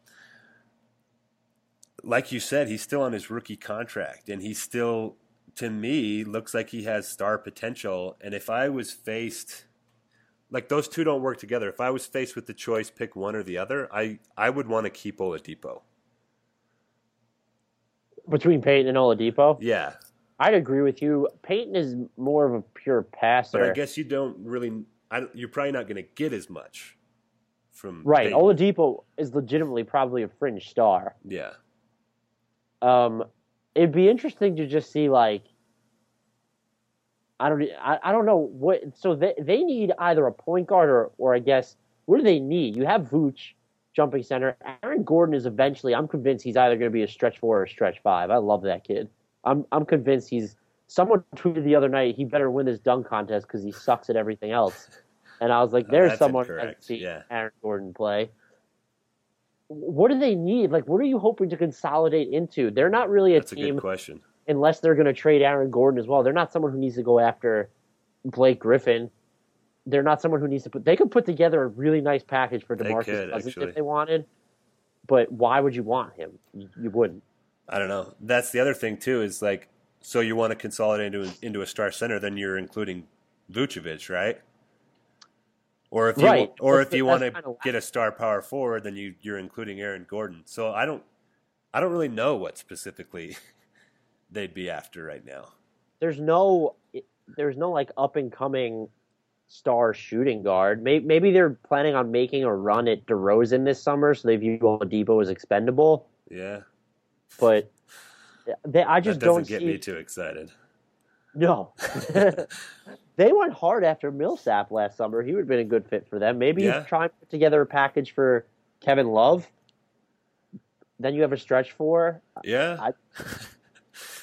like you said, he's still on his rookie contract, and he still, to me, looks like he has star potential. And if I was faced, like those two don't work together. If I was faced with the choice, pick one or the other, I I would want to keep Oladipo. Between Payton and Oladipo, Yeah, I'd agree with you. Payton is more of a pure passer. but I guess you don't really. I, don't- you're probably not going to get as much from right. Payton. Oladipo is legitimately probably a fringe star. Yeah, Um, it'd be interesting to just see like I don't I, I don't know what so they they need either a point guard or or I guess what do they need? You have Vooch jumping center. Aaron Gordon is eventually I'm convinced he's either going to be a stretch four or a stretch five. I love that kid. I'm I'm convinced he's someone tweeted the other night he better win this dunk contest because he sucks at everything else. And I was like, Oh, there's that's someone incorrect. hasn't Yeah. Aaron Gordon play. What do they need? Like, what are you hoping to consolidate into? They're not really a that's a team good question. unless they're going to trade Aaron Gordon as well. They're not someone who needs to go after Blake Griffin. They're not someone who needs to put. They could put together a really nice package for Demarcus could, Cousins actually. if they wanted. But why would you want him? You, you wouldn't. I don't know. That's the other thing too. Is like, so you want to consolidate into into a star center, then you're including Vucevic, right? Or if you Right. or That's if you want to get a star power forward, then you you're including Aaron Gordon. So I don't I don't really know what specifically they'd be after right now. There's no. There's no like up and coming star shooting guard. Maybe, maybe they're planning on making a run at DeRozan this summer, so they view Oladipo as expendable. Yeah, But they, I just don't get see. me too excited. No. they went hard after Millsap last summer. He would have been a good fit for them. Maybe Yeah. you try and put together a package for Kevin Love. Then you have a stretch four. Yeah. I-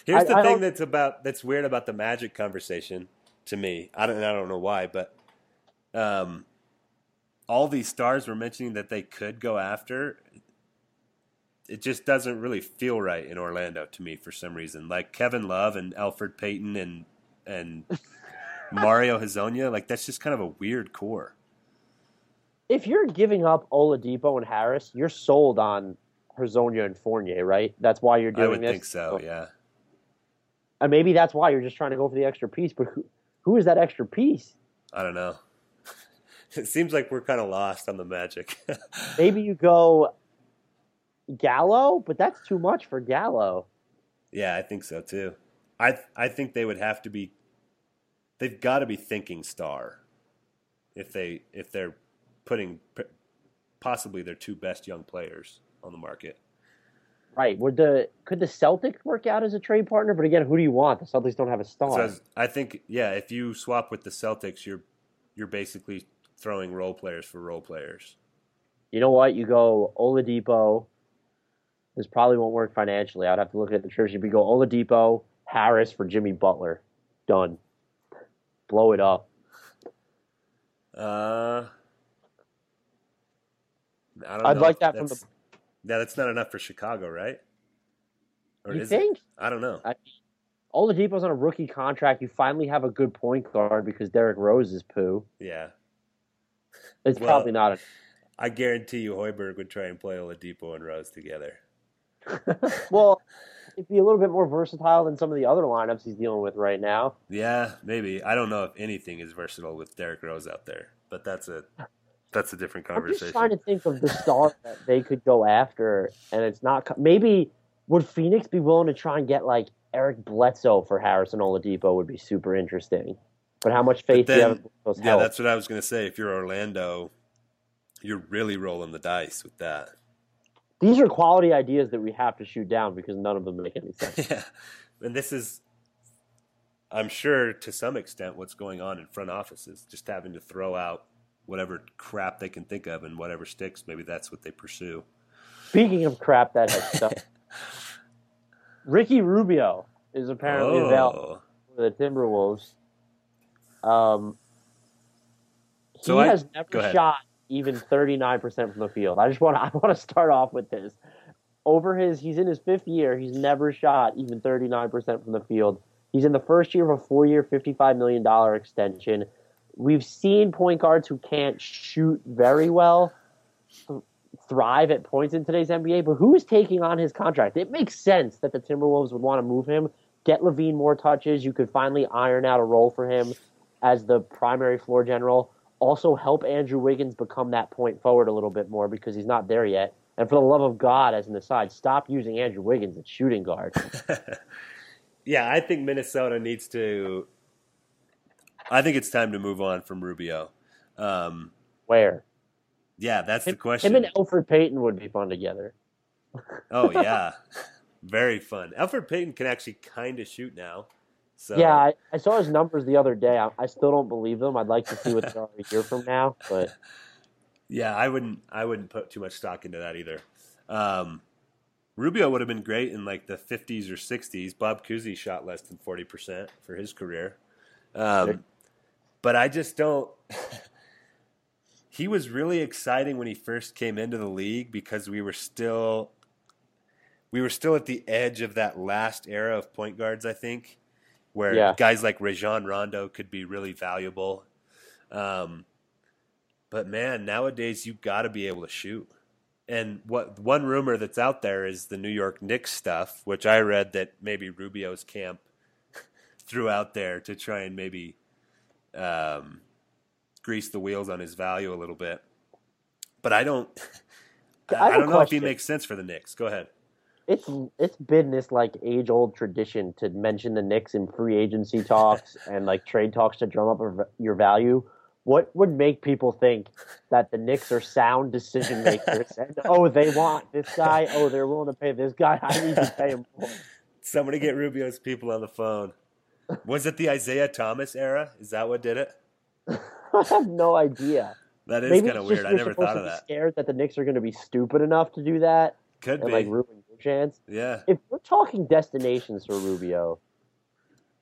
Here's I- the I thing don't- that's about that's weird about the Magic conversation to me. I don't I don't know why, but um, all these stars were mentioning that they could go after. It just doesn't really feel right in Orlando to me for some reason. Like Kevin Love and Elfrid Payton and and Mario Hezonja, like that's just kind of a weird core. If you're giving up Oladipo and Harris, you're sold on Hezonja and Fournier, right? That's why you're doing this. I would this. think so. Yeah. And maybe that's why you're just trying to go for the extra piece. But who, who is that extra piece? I don't know. It seems like we're kind of lost on the Magic. Maybe you go Gallo, but that's too much for Gallo. Yeah, I think so too. I I think they would have to be. They've got to be thinking star, if they if they're putting possibly their two best young players on the market. Right. Would the could the Celtics work out as a trade partner? But again, who do you want? The Celtics don't have a star. So I think yeah, if you swap with the Celtics, you're you're basically throwing role players for role players. you know what? You go Oladipo. This probably won't work financially. I'd have to look at the. If you go Oladipo, Harris for Jimmy Butler, done. Blow it up. Uh, I don't know I'd like that from the. Yeah, that's not enough for Chicago, right? Or You is think? It? I don't know. I, Oladipo's on a rookie contract. You finally have a good point guard because Derrick Rose is poo. Yeah. It's Well- probably not. A, I guarantee you Hoiberg would try and play Oladipo and Rose together. well, it'd be a little bit more versatile than some of the other lineups he's dealing with right now. Yeah, maybe. I don't know if anything is versatile with Derrick Rose out there, but that's a that's a different conversation. I'm just trying to think of the star that they could go after, and it's not. Maybe would Phoenix be willing to try and get like Eric Bledsoe for Harrison Oladipo? Would be super interesting. But how much faith do you have in then, Bledsoe's yeah, that's what I was going to say. If you're Orlando, you're really rolling the dice with that. These are quality ideas that we have to shoot down because none of them make any sense. yeah, and this is, I'm sure, to some extent, what's going on in front offices. Just having to throw out whatever crap they can think of and whatever sticks. Maybe that's what they pursue. Speaking of crap that has stuff, Ricky Rubio is apparently oh. available Oh, for the Timberwolves. Um, he So has never shot even 39% from the field. I just want to I want to start off with this. Over his he's in his 5th year, he's never shot even 39% from the field. He's in the first year of a 4-year, 55 million dollar extension. We've seen point guards who can't shoot very well th- thrive at points in today's NBA, but who is taking on his contract? It makes sense that the Timberwolves would want to move him, get LaVine more touches. You could finally iron out a role for him as the primary floor general. Also, help Andrew Wiggins become that point forward a little bit more because he's not there yet. And for the love of God, as an aside, stop using Andrew Wiggins at shooting guard. Yeah, I think Minnesota needs to. I think it's time to move on from Rubio. Um, Where? yeah, that's the question. him and Elfrid Payton would be fun together. oh yeah, very fun. Elfrid Payton can actually kind of shoot now. So Yeah, I, I saw his numbers the other day. I, I still don't believe them. I'd like to see what they are a year from now, but Yeah, I wouldn't. I wouldn't put too much stock into that either. Um, Rubio would have been great in like the 50s or 60s. Bob Cousy shot less than 40 percent for his career, um, but I just don't. he was really exciting when he first came into the league because we were still we were still at the edge of that last era of point guards. I think where Yeah. guys like Rajon Rondo could be really valuable. Um, but man, nowadays you've got to be able to shoot. And what one rumor that's out there is the New York Knicks stuff, which I read that maybe Rubio's camp threw out there to try and maybe um, grease the wheels on his value a little bit. But I don't. I I, have don't know if he makes sense for the Knicks. Go ahead. It's it's been this like age old tradition to mention the Knicks in free agency talks and like trade talks to drum up your- your value. What would make people think that the Knicks are sound decision makers? and oh, they want this guy. Oh, they're willing to pay this guy. I need to pay him more. Somebody get Rubio's people on the phone. Was it the Isiah Thomas era? Is that what did it? I have no idea. That is kind of weird. I never thought of that. Scared that the Knicks are going to be stupid enough to do that Could and be. like ruin chance. yeah. if we're talking destinations for Rubio,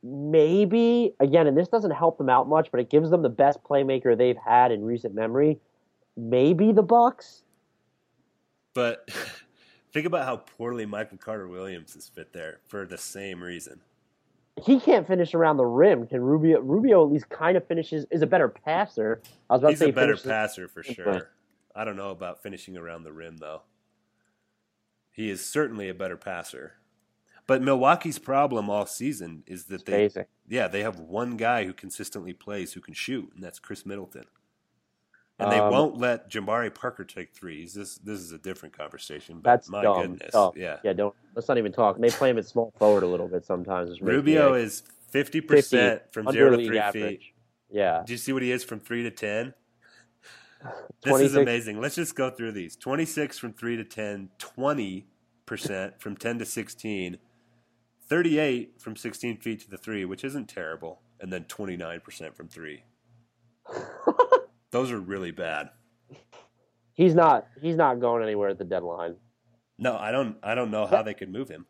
maybe again, and this doesn't help them out much, but it gives them the best playmaker they've had in recent memory. Maybe the Bucks. But think about how poorly Michael Carter Williams has fit there for the same reason. He can't finish around the rim. Can Rubio? Rubio at least kind of finishes. Is a better passer. I was about He's to say a better passer for sure. I don't know about finishing around the rim though. He is certainly a better passer. But Milwaukee's problem all season is that they Spacing. yeah, they have one guy who consistently plays who can shoot, and that's Khris Middleton. And they Um, won't let Jabari Parker take threes. This this is a different conversation. But That's my dumb. goodness, yeah. yeah. Don't let's not even talk. They play him at small forward a little bit sometimes. Rubio is fifty 50, percent from zero to three average. feet. Yeah, Do you see what he is from three to ten? This is amazing. Let's just go through these. 26 from 3 to 10, 20% from 10 to 16, 38 from 16 feet to the 3, which isn't terrible, and then 29% from 3. Those are really bad. he's not. He's not going anywhere at the deadline. No, I don't I don't know how they could move him.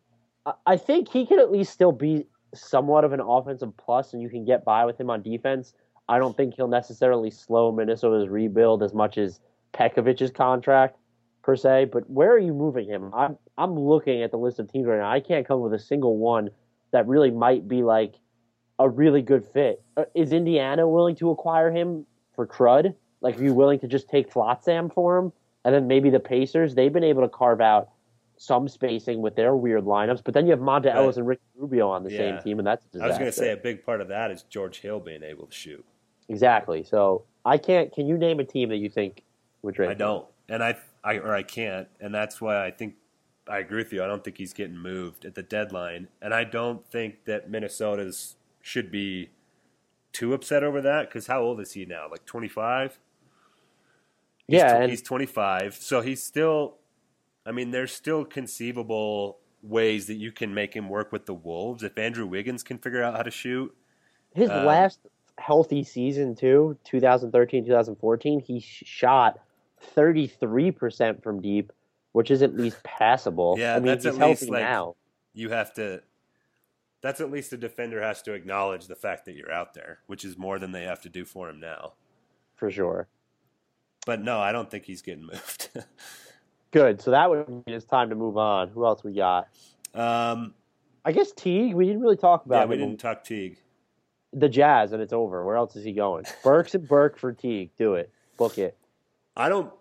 I- I think he can at least still be somewhat of an offensive plus, and you can get by with him on defense. I don't think he'll necessarily slow Minnesota's rebuild as much as Pekovic's contract per se. But where are you moving him? I'm I'm looking at the list of teams right now. I can't come with a single one that really might be like a really good fit. Uh, Is Indiana willing to acquire him for crud? Like, are you willing to just take Flotsam for him? And then maybe the Pacers, they've been able to carve out some spacing with their weird lineups. But then you have Monta Right. Ellis and Ricky Rubio on the Yeah. same team, and that's a I disaster. I was going to say a big part of that is George Hill being able to shoot. Exactly. So I can't. Can you name a team that you think would trade? I don't, and I, I or I can't, and that's why I think I agree with you. I don't think he's getting moved at the deadline, and I don't think that Minnesota's should be too upset over that because how old is he now? Like twenty five. Yeah, he's, and he's twenty five, so he's still. I mean, there's still conceivable ways that you can make him work with the Wolves if Andrew Wiggins can figure out how to shoot. his um, last healthy season too, 2013, 2014, he shot 33 percent from deep, which is at least passable. Yeah, I mean, that's he's at least like now. you have to That's at least a defender has to acknowledge the fact that you're out there, which is more than they have to do for him now. for sure. But no, I don't think he's getting moved. Good. So that would mean it's time to move on. Who else we got? um, I guess Teague. We didn't really talk about yeah, we him. didn't talk Teague. The Jazz, and it's over. Where else is he going? Burks and Burke for Teague. Do it. Book it. I don't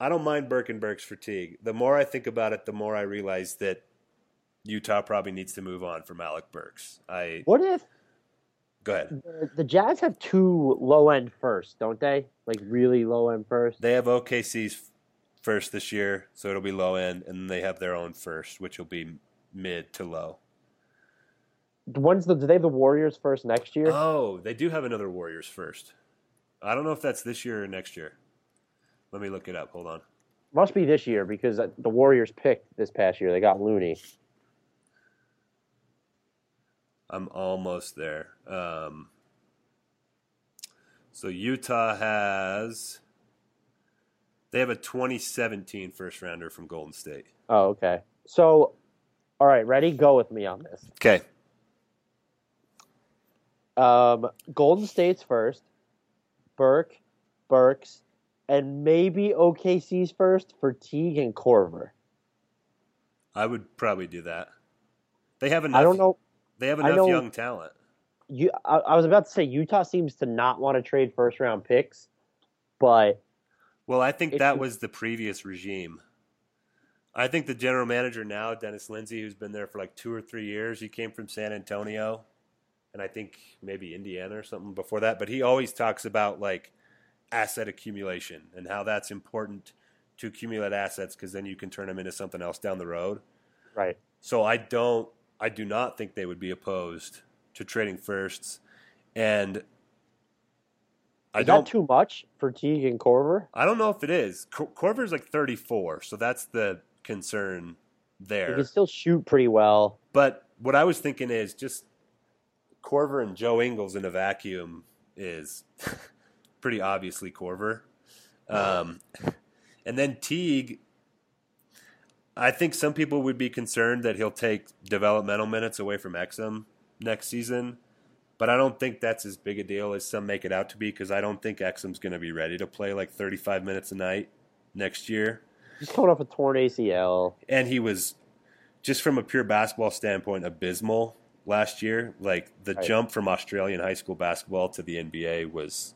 I don't mind Burke and Burke's fatigue. The more I think about it, the more I realize that Utah probably needs to move on from Alec Burks. I What if go ahead. the, the Jazz have two low end first, don't they? Like really low end first. They have OKC's first this year, so it'll be low end, and then they have their own first, which will be mid to low. When's the do they have the Warriors first next year? Oh, they do have another Warriors first. I don't know if that's this year or next year. Let me look it up. Hold on. Must be this year because the Warriors picked this past year. They got Looney. I'm almost there. Um, so Utah has they have a 2017 first rounder from Golden State. Oh, okay. So, all right, ready? Go with me on this. Okay. Um, Golden State's first, Burke, Burks, and maybe OKC's first for Teague and Korver. I would probably do that. They have enough I don't know. they have enough young talent. You, I, I was about to say Utah seems to not want to trade first round picks, but Well, I think that was the previous regime. I think the general manager now, Dennis Lindsay, who's been there for like two or three years, he came from San Antonio, and I think maybe Indiana or something before that. But he always talks about like asset accumulation and how that's important to accumulate assets because then you can turn them into something else down the road. right. So I don't, I do not think they would be opposed to trading firsts, and I Is don't. too much for Teague and Korver? I don't know if it is. Cor- Korver's like 34, so that's the concern there. He can still shoot pretty well. But what I was thinking is just Korver and Joe Ingles in a vacuum is pretty obviously Korver. Um, and then Teague, I think some people would be concerned that he'll take developmental minutes away from Exum next season. But I don't think that's as big a deal as some make it out to be because I don't think Exum's going to be ready to play like 35 minutes a night next year. He's coming off a torn ACL. And he was, just from a pure basketball standpoint, abysmal last year. Like the Right. jump from Australian high school basketball to the NBA was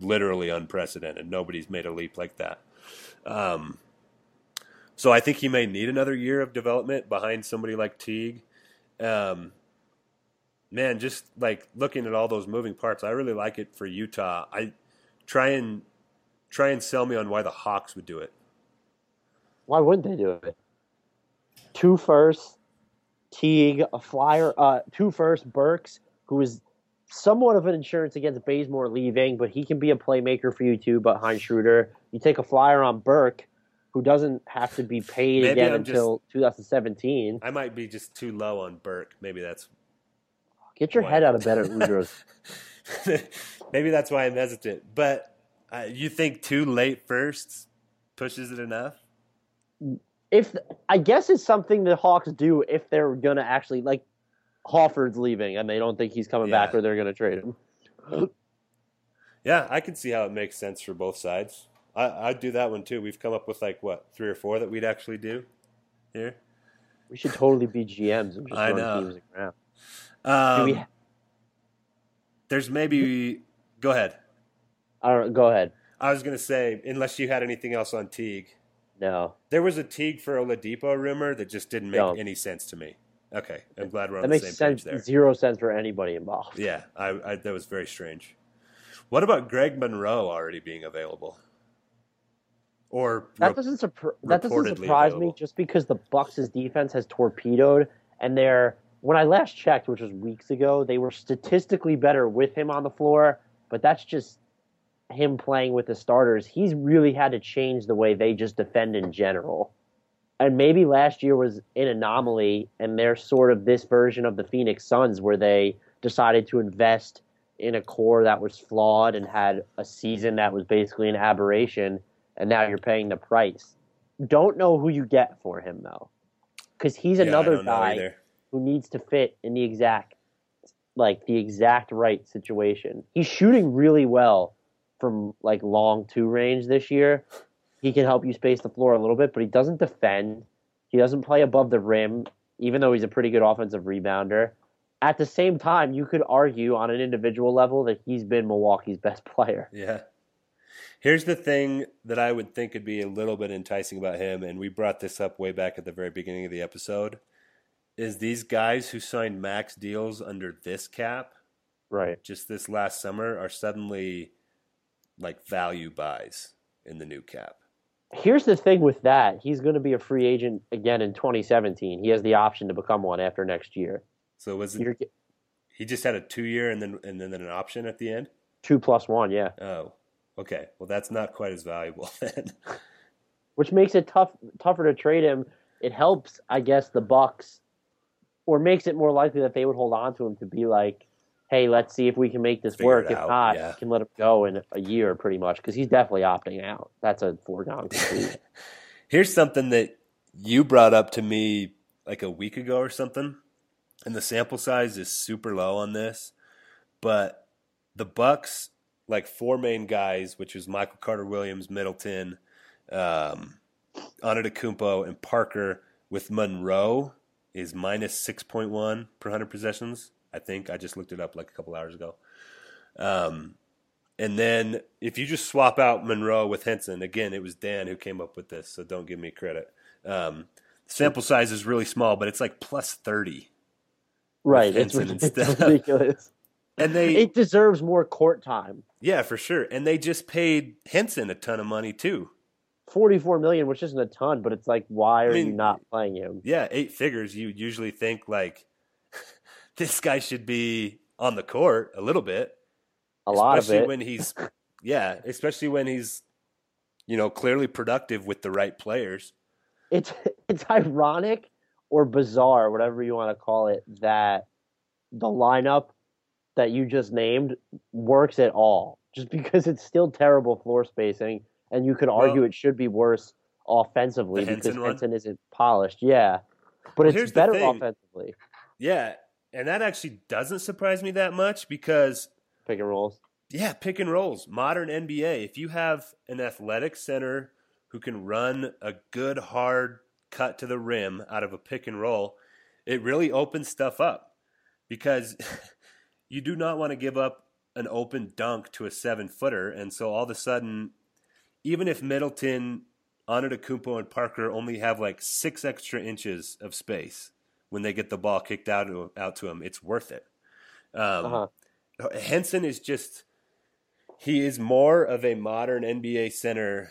literally unprecedented. Nobody's made a leap like that. Um, so I think he may need another year of development behind somebody like Teague. Um, man, just like looking at all those moving parts, I really like it for Utah. I try and try and sell me on why the Hawks would do it. Why wouldn't they do it? Two first, Teague, a flyer, uh, two first, Burks, who is somewhat of an insurance against Bazemore leaving, but he can be a playmaker for you too behind Schroeder. You take a flyer on Burke, who doesn't have to be paid Maybe again I'm just- until 2017. I might be just too low on Burke. Maybe that's Get your why. head out of bed at Udros. maybe that's why I'm hesitant. But uh, you think two late firsts pushes it enough? If I guess it's something the Hawks do if they're gonna actually like Horford's leaving and they don't think he's coming back or they're gonna trade him. Yeah, I can see how it makes sense for both sides. I, I'd do that one too. We've come up with like what three or four that we'd actually do here. We should totally be GMs and just I know. teams around. Um, we- there's maybe. Go ahead. I don't go ahead. I was gonna say, unless you had anything else on Teague, No. there was a Teague for Oladipo rumor that just didn't make Don't. any sense to me. Okay, I'm glad we're on That the makes same sense page there. zero sense for anybody involved. Yeah, I, I, that was very strange. What about Greg Monroe already being available? Or That doesn't surpri- that doesn't surprise me just because the Bucks' defense has torpedoed and they're when I last checked, which was weeks ago, they were statistically better with him on the floor, but that's just him playing with the starters. He's really had to change the way they just defend in general. And maybe last year was an anomaly and they're sort of this version of the Phoenix Suns where they decided to invest in a core that was flawed and had a season that was basically an aberration and now you're paying the price. Don't know who you get for him though, because he's Yeah, another guy. who needs to fit in the exact like the exact right situation. He's shooting really well from like long two range this year. He can help you space the floor a little bit, but he doesn't defend. He doesn't play above the rim, even though he's a pretty good offensive rebounder. At the same time, you could argue on an individual level that he's been Milwaukee's best player. Yeah. Here's the thing that I would think would be a little bit enticing about him, and we brought this up way back at the very beginning of the episode, is these guys who signed max deals under this cap, Right. just this last summer, are suddenly like value buys in the new cap. Here's the thing with that. He's going to be a free agent again in 2017. He has the option to become one after next year. So was it, You're he just had a two year and then and then an option at the end? two plus one, yeah. Oh, okay. Well, that's not quite as valuable then. which makes it tough tougher to trade him. It helps, I guess, the Bucks, or makes it more likely that they would hold on to him to be like, "Hey, let's see if we can make this Figure work. If out, not, yeah. we can let him go in a year, pretty much, because he's definitely opting out. That's a foregone conclusion. Here's something that you brought up to me like a week ago or something, and the sample size is super low on this, but the Bucks, like four main guys, which was Michael Carter Williams, Middleton, um, Antetokounmpo, and Parker, with Monroe is minus six point one per hundred possessions. I think I just looked it up like a couple hours ago. Um, and then if you just swap out Monroe with Henson, again, it was Dan who came up with this, so don't give me credit. Um, sample size is really small, but it's like plus 30. right? It's, Henson rid- instead it's ridiculous. And they, It deserves more court time. yeah, for sure. And they just paid Henson a ton of money too. Forty-four million, which isn't a ton, but it's like, why are I mean, you not playing him? Yeah, eight figures. You usually think like this guy should be on the court a little bit. A lot of especially it. when he's, yeah, especially when he's, you know, clearly productive with the right players. it's it's ironic or bizarre, whatever you want to call it, that the lineup that you just named works at all. Just because it's still terrible floor spacing, and you could argue Well- it should be worse offensively because Henson? Henson isn't polished. Yeah, but Well, it's better offensively. Yeah, and that actually doesn't surprise me that much because Pick and rolls. yeah, pick and rolls, modern NBA. If you have an athletic center who can run a good hard cut to the rim out of a pick and roll, it really opens stuff up because you do not want to give up an open dunk to a seven footer, and so all of a sudden, even if Middleton, Antetokounmpo, and Parker only have like six extra inches of space when they get the ball kicked out to, out to them, it's worth it. Um, Uh-huh. Henson is just he is more of a modern NBA center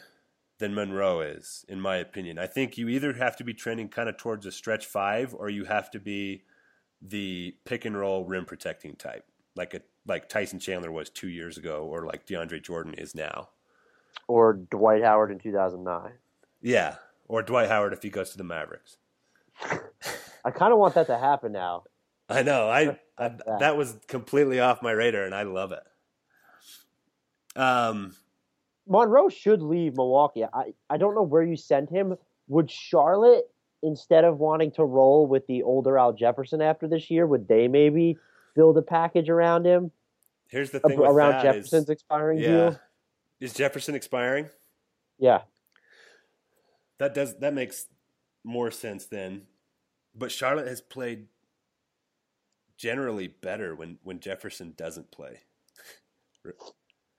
than Monroe is, in my opinion. I think you either have to be trending kind of towards a stretch five or you have to be the pick and roll rim protecting type, like a like Tyson Chandler was two years ago, or like DeAndre Jordan is now. Or Dwight Howard in 2009. Yeah, or Dwight Howard if he goes to the Mavericks. I kind of want that to happen now. I know. I, I that. was completely off my radar, and I love it. Um, Monroe should leave Milwaukee. I, I don't know where you send him. Would Charlotte, instead of wanting to roll with the older Al Jefferson after this year, would they maybe build a package around him? here's the thing around Jefferson's is, expiring yeah, deal? is Jefferson expiring? Yeah. That does that makes more sense then. But Charlotte has played generally better when when Jefferson doesn't play.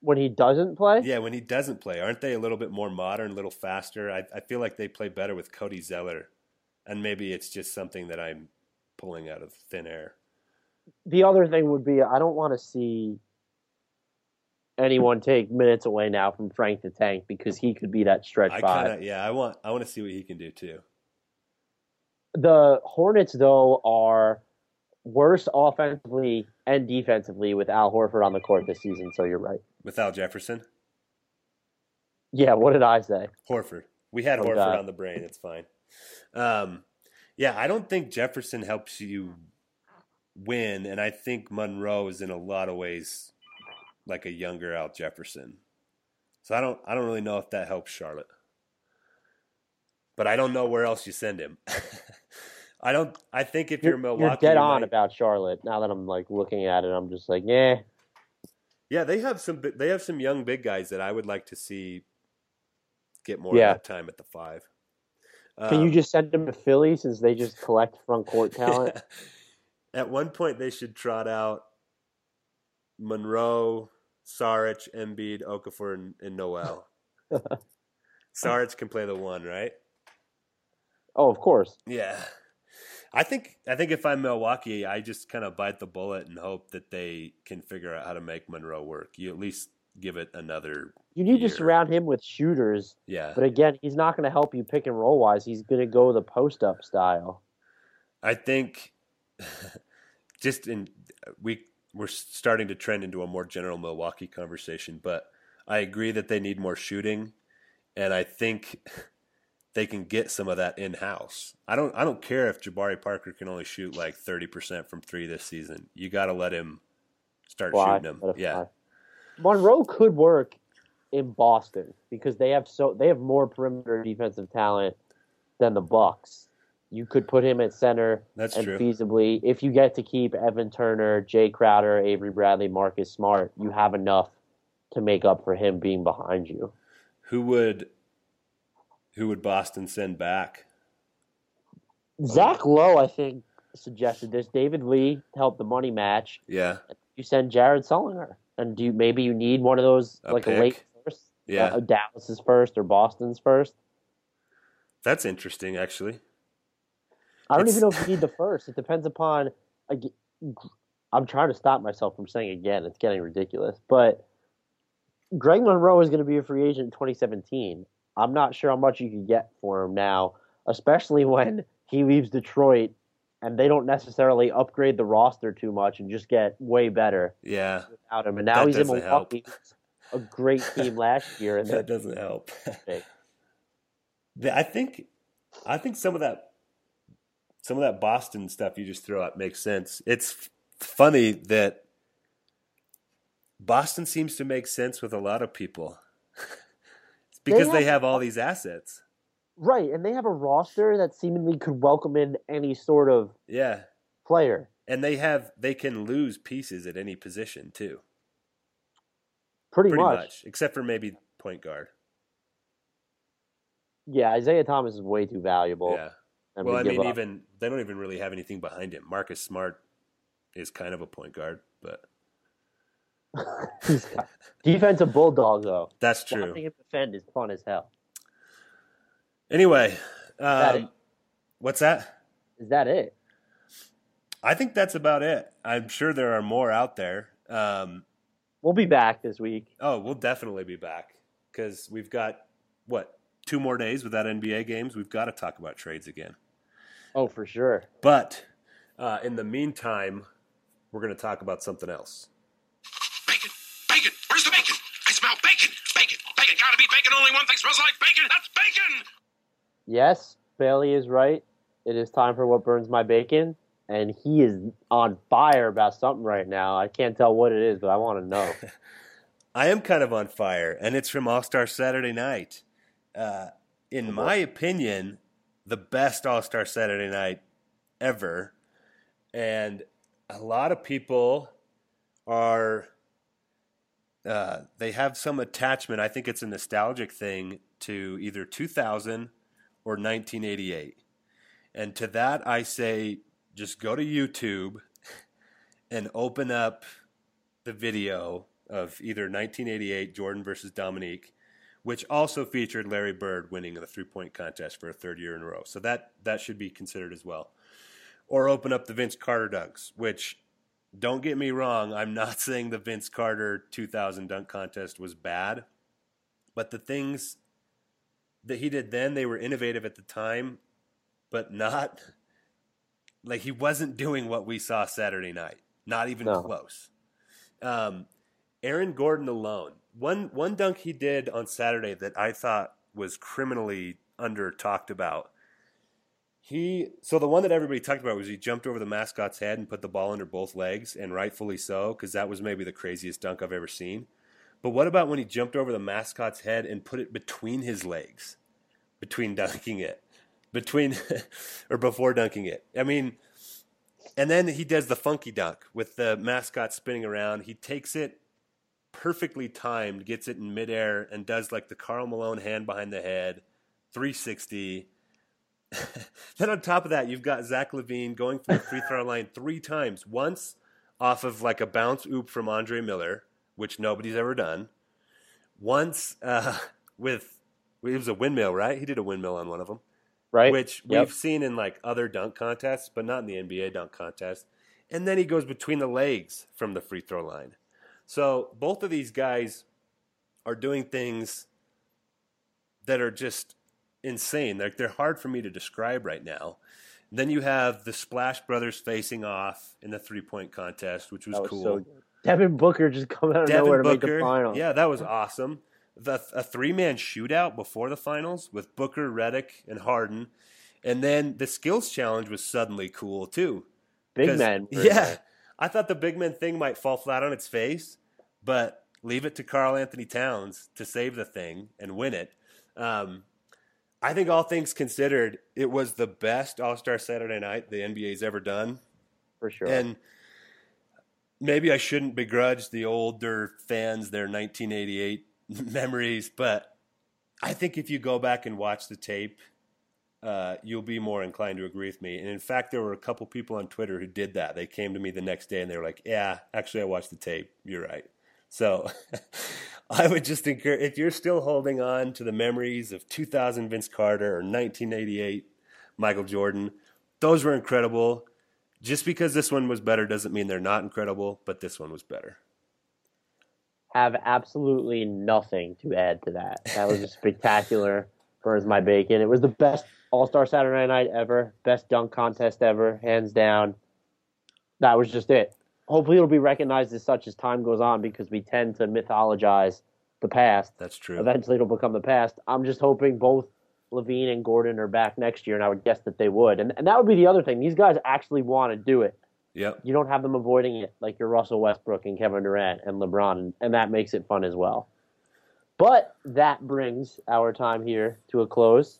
When he doesn't play? Yeah, when he doesn't play, aren't they a little bit more modern, a little faster? I, I feel like they play better with Cody Zeller, and maybe it's just something that I'm pulling out of thin air. The other thing would be I don't want to see anyone take minutes away now from Frank the Tank because he could be that stretch I five. kind of yeah, I want I want to see what he can do too. The Hornets, though, are worse offensively and defensively with Al Horford on the court this season, so you're right. Without Jefferson, Yeah, what did I say? Horford. We had Oh, Horford God. on the brain. It's fine. Um, yeah, I don't think Jefferson helps you win, and I think Monroe is in a lot of ways like a younger Al Jefferson. So I don't, I don't really know if that helps Charlotte, but I don't know where else you send him. I don't. I think if You're, you're, Milwaukee, you're dead on might- about Charlotte. Now that I'm like looking at it, I'm just like, yeah. Yeah, they have some. They have some young big guys that I would like to see get more Yeah. time at the five. Can you Um, just send them to Philly since they just collect front court talent? At one point, they should trot out Monroe, Saric, Embiid, Okafor, and, and Noel. Saric can play the one, right? oh, of course. Yeah. I think I think if I'm Milwaukee, I just kind of bite the bullet and hope that they can figure out how to make Monroe work. You at least give it another. You need year. to surround him with shooters. Yeah, But again, he's not going to help you pick and roll wise. He's going to go the post up style. I think just in we we're starting to trend into a more general Milwaukee conversation, but I agree that they need more shooting, and I think they can get some of that in house. I don't I don't care if Jabari Parker can only shoot like thirty percent from three this season. You got to let him start Fly, shooting them. Yeah, fly. Monroe could work in Boston because they have so they have more perimeter defensive talent than the Bucks. You could put him at center That's and true. feasibly, if you get to keep Evan Turner, Jae Crowder, Avery Bradley, Marcus Smart, you have enough to make up for him being behind you. Who would who would Boston send back? Zach Lowe, I think, suggested this. David Lee helped the money match. Yeah, You send Jared Sullinger, and do you, maybe you need one of those A like pick? a late first, Yeah. uh, Dallas's first or Boston's first. that's interesting. Actually, I don't It's- even know if you need the first. It depends upon. I'm trying to stop myself from saying again. It's getting ridiculous, but Greg Monroe is going to be a free agent in 2017. I'm not sure how much you can get for him now, especially when he leaves Detroit and they don't necessarily upgrade the roster too much and just get way better yeah, without him. And now That he's in. Milwaukee, a great team last year, and that doesn't help. I think, I think some of that, some of that Boston stuff you just throw out makes sense. It's funny that Boston seems to make sense with a lot of people. because they have- have all these assets. right. And they have a roster that seemingly could welcome in any sort of Yeah, player. and they have they can lose pieces at any position too. Pretty, Pretty much. much, except for maybe point guard. Yeah, Isaiah Thomas is way too valuable. yeah. Well, we I mean, up. even they don't even really have anything behind him. Marcus Smart is kind of a point guard, but defensive bulldog though. that's true. Watching him defend is fun as hell. Anyway, um, it? what's that? Is that it? I think that's about it. I'm sure there are more out there. Um, We'll be back this week. oh, we'll definitely be back because we've got what two more days without NBA games. We've got to talk about trades again. Oh, for sure. But uh, in the meantime, we're going to talk about something else. Bacon, bacon. Where's the bacon? I smell bacon, bacon, bacon. Gotta be bacon. Only one thing smells like bacon. That's bacon. Yes, Bailey is right. It is time for what burns my bacon, and he is on fire about something right now. I can't tell what it is, but I want to know. I am kind of on fire, and it's from All Star Saturday Night. Uh, in my opinion, the best All Star Saturday Night ever, and a lot of people are. Uh, they have some attachment. I think it's a nostalgic thing to either 2000 or 1988. And to that, I say just go to YouTube and open up the video of either 1988 Jordan versus Dominique, which also featured Larry Bird winning the three point contest for a third year in a row. So that that should be considered as well. Or open up the Vince Carter dunks, which don't get me wrong, I'm not saying the Vince Carter 2000 dunk contest was bad, but the things that he did then, they were innovative at the time, but not like he wasn't doing what we saw Saturday night. Not even No. close. Um, Aaron Gordon alone. One one dunk he did on Saturday that I thought was criminally under talked about. He so the one that everybody talked about was he jumped over the mascot's head and put the ball under both legs, and rightfully so, because that was maybe the craziest dunk I've ever seen. But what about when he jumped over the mascot's head and put it between his legs, between dunking it? between or before dunking it. I mean, and then he does the funky dunk with the mascot spinning around. He takes it perfectly timed, gets it in midair, and does like the Karl Malone hand behind the head, 360. then on top of that, you've got Zach LaVine going from the free throw line three times. Once off of like a bounce oop from Andre Miller, which nobody's ever done. Once uh, with it was a windmill, right? He did a windmill on one of them, right? Which Yep. we've seen in like other dunk contests, but not in the NBA dunk contest. And then he goes between the legs from the free throw line. So both of these guys are doing things that are just insane. They're, they're hard for me to describe right now. Then you have the Splash Brothers facing off in the three point contest, which was, was cool. so. Devin Booker just coming out of Devin nowhere to Booker, make the final. yeah, that was awesome. The a three man shootout before the finals with Booker, Redick, and Harden, and then the skills challenge was suddenly cool too. Big men. Yeah. I thought the big men thing might fall flat on its face, but leave it to Karl Anthony Towns to save the thing and win it. Um, I think all things considered, it was the best All Star Saturday night the NBA's ever done. for sure. And maybe I shouldn't begrudge the older fans their 1988 memories, but I think if you go back and watch the tape, uh, you'll be more inclined to agree with me. And in fact, there were a couple people on Twitter who did that. They came to me the next day and they were like, "Yeah, actually, I watched the tape. You're right." So I would just encourage if you're still holding on to the memories of 2000 Vince Carter or 1988 Michael Jordan, those were incredible. Just because this one was better doesn't mean they're not incredible, but this one was better. have absolutely nothing to add to that. That was just spectacular. Burns my bacon. It was the best All Star Saturday night ever, best dunk contest ever, hands down. That was just it. Hopefully, it'll be recognized as such as time goes on because we tend to mythologize the past. That's true. Eventually, it'll become the past. I'm just hoping both LaVine and Gordon are back next year, and I would guess that they would. And, and that would be the other thing. These guys actually want to do it Yep. you don't have them avoiding it like your Russell Westbrook and Kevin Durant and LeBron, and, and that makes it fun as well. But that brings our time here to a close.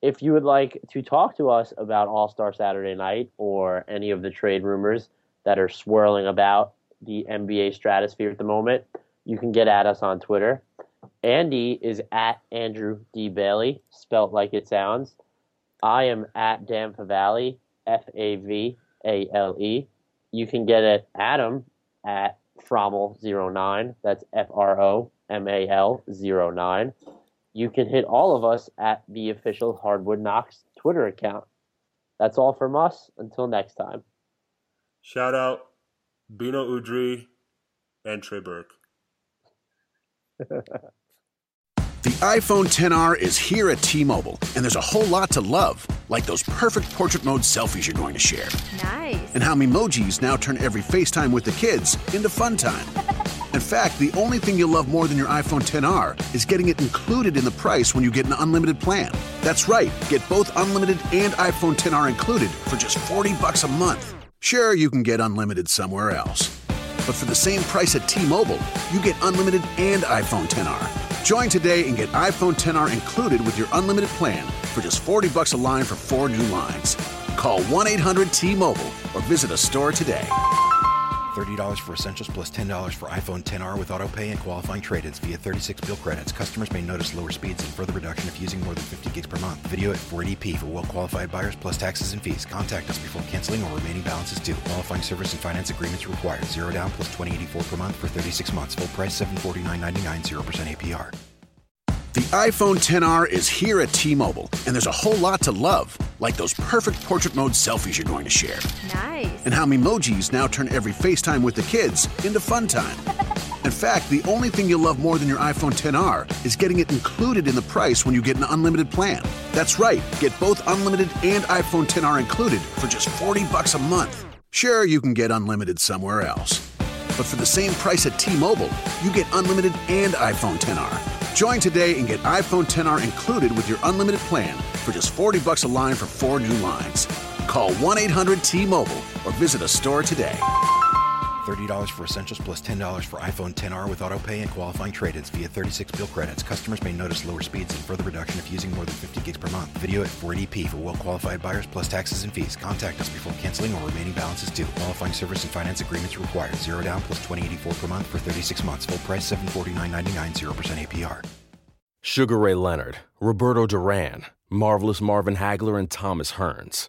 If you would like to talk to us about All Star Saturday night or any of the trade rumors that are swirling about the NBA stratosphere at the moment, you can get at us on Twitter. Andy is at Andrew D. Bailey, spelt like it sounds. I am at Dan Favale, F A V A L E. You can get at Adam at Fromal09. That's F R O M A L 09. You can hit all of us at the official Hardwood Knocks Twitter account. That's all from us. Until next time. Shout out Bino Udry and Trey Burke. The iPhone 10R is here at T Mobile, and there's a whole lot to love, like those perfect portrait mode selfies you're going to share, Nice. and how emojis now turn every FaceTime with the kids into fun time. In fact, the only thing you'll love more than your iPhone 10R is getting it included in the price when you get an unlimited plan. That's right, get both unlimited and iPhone 10R included for just 40 bucks a month. Sure, you can get unlimited somewhere else. But for the same price at T-Mobile, you get unlimited and iPhone 10R. Join today and get iPhone 10R included with your unlimited plan for just 40 bucks a line for four new lines. Call 1-800-T-Mobile or visit a store today. $30 for essentials plus $10 for iPhone 10R with auto pay and qualifying trade-ins via 36 bill credits. Customers may notice lower speeds and further reduction if using more than 50 gigs per month. Video at 480p for well-qualified buyers plus taxes and fees. Contact us before canceling or remaining balances due. Qualifying service and finance agreements required. Zero down plus 2084 per month for 36 months. Full price $749.99, 0% APR. The iPhone 10R is here at T-Mobile, and there's a whole lot to love, like those perfect portrait mode selfies you're going to share, Nice. and how emojis now turn every FaceTime with the kids into fun time. In fact, the only thing you'll love more than your iPhone 10R is getting it included in the price when you get an unlimited plan. That's right, get both unlimited and iPhone 10R included for just 40 bucks a month. Sure, you can get unlimited somewhere else. But for the same price at T-Mobile, you get unlimited and iPhone 10R. Join today and get iPhone 10R included with your unlimited plan for just 40 bucks a line for four new lines. Call 1-800-T-Mobile or visit a store today. $30 for Essentials plus $10 for iPhone 10R with auto pay and qualifying trade-ins via 36 bill credits. Customers may notice lower speeds and further reduction if using more than 50 gigs per month. Video at 480p for well-qualified buyers plus taxes and fees. Contact us before canceling or remaining balances due. Qualifying service and finance agreements required. Zero down plus 2084 per month for 36 months. Full price 749.99. 0% APR. Sugar Ray Leonard, Roberto Duran, Marvelous Marvin Hagler, and Thomas Hearns.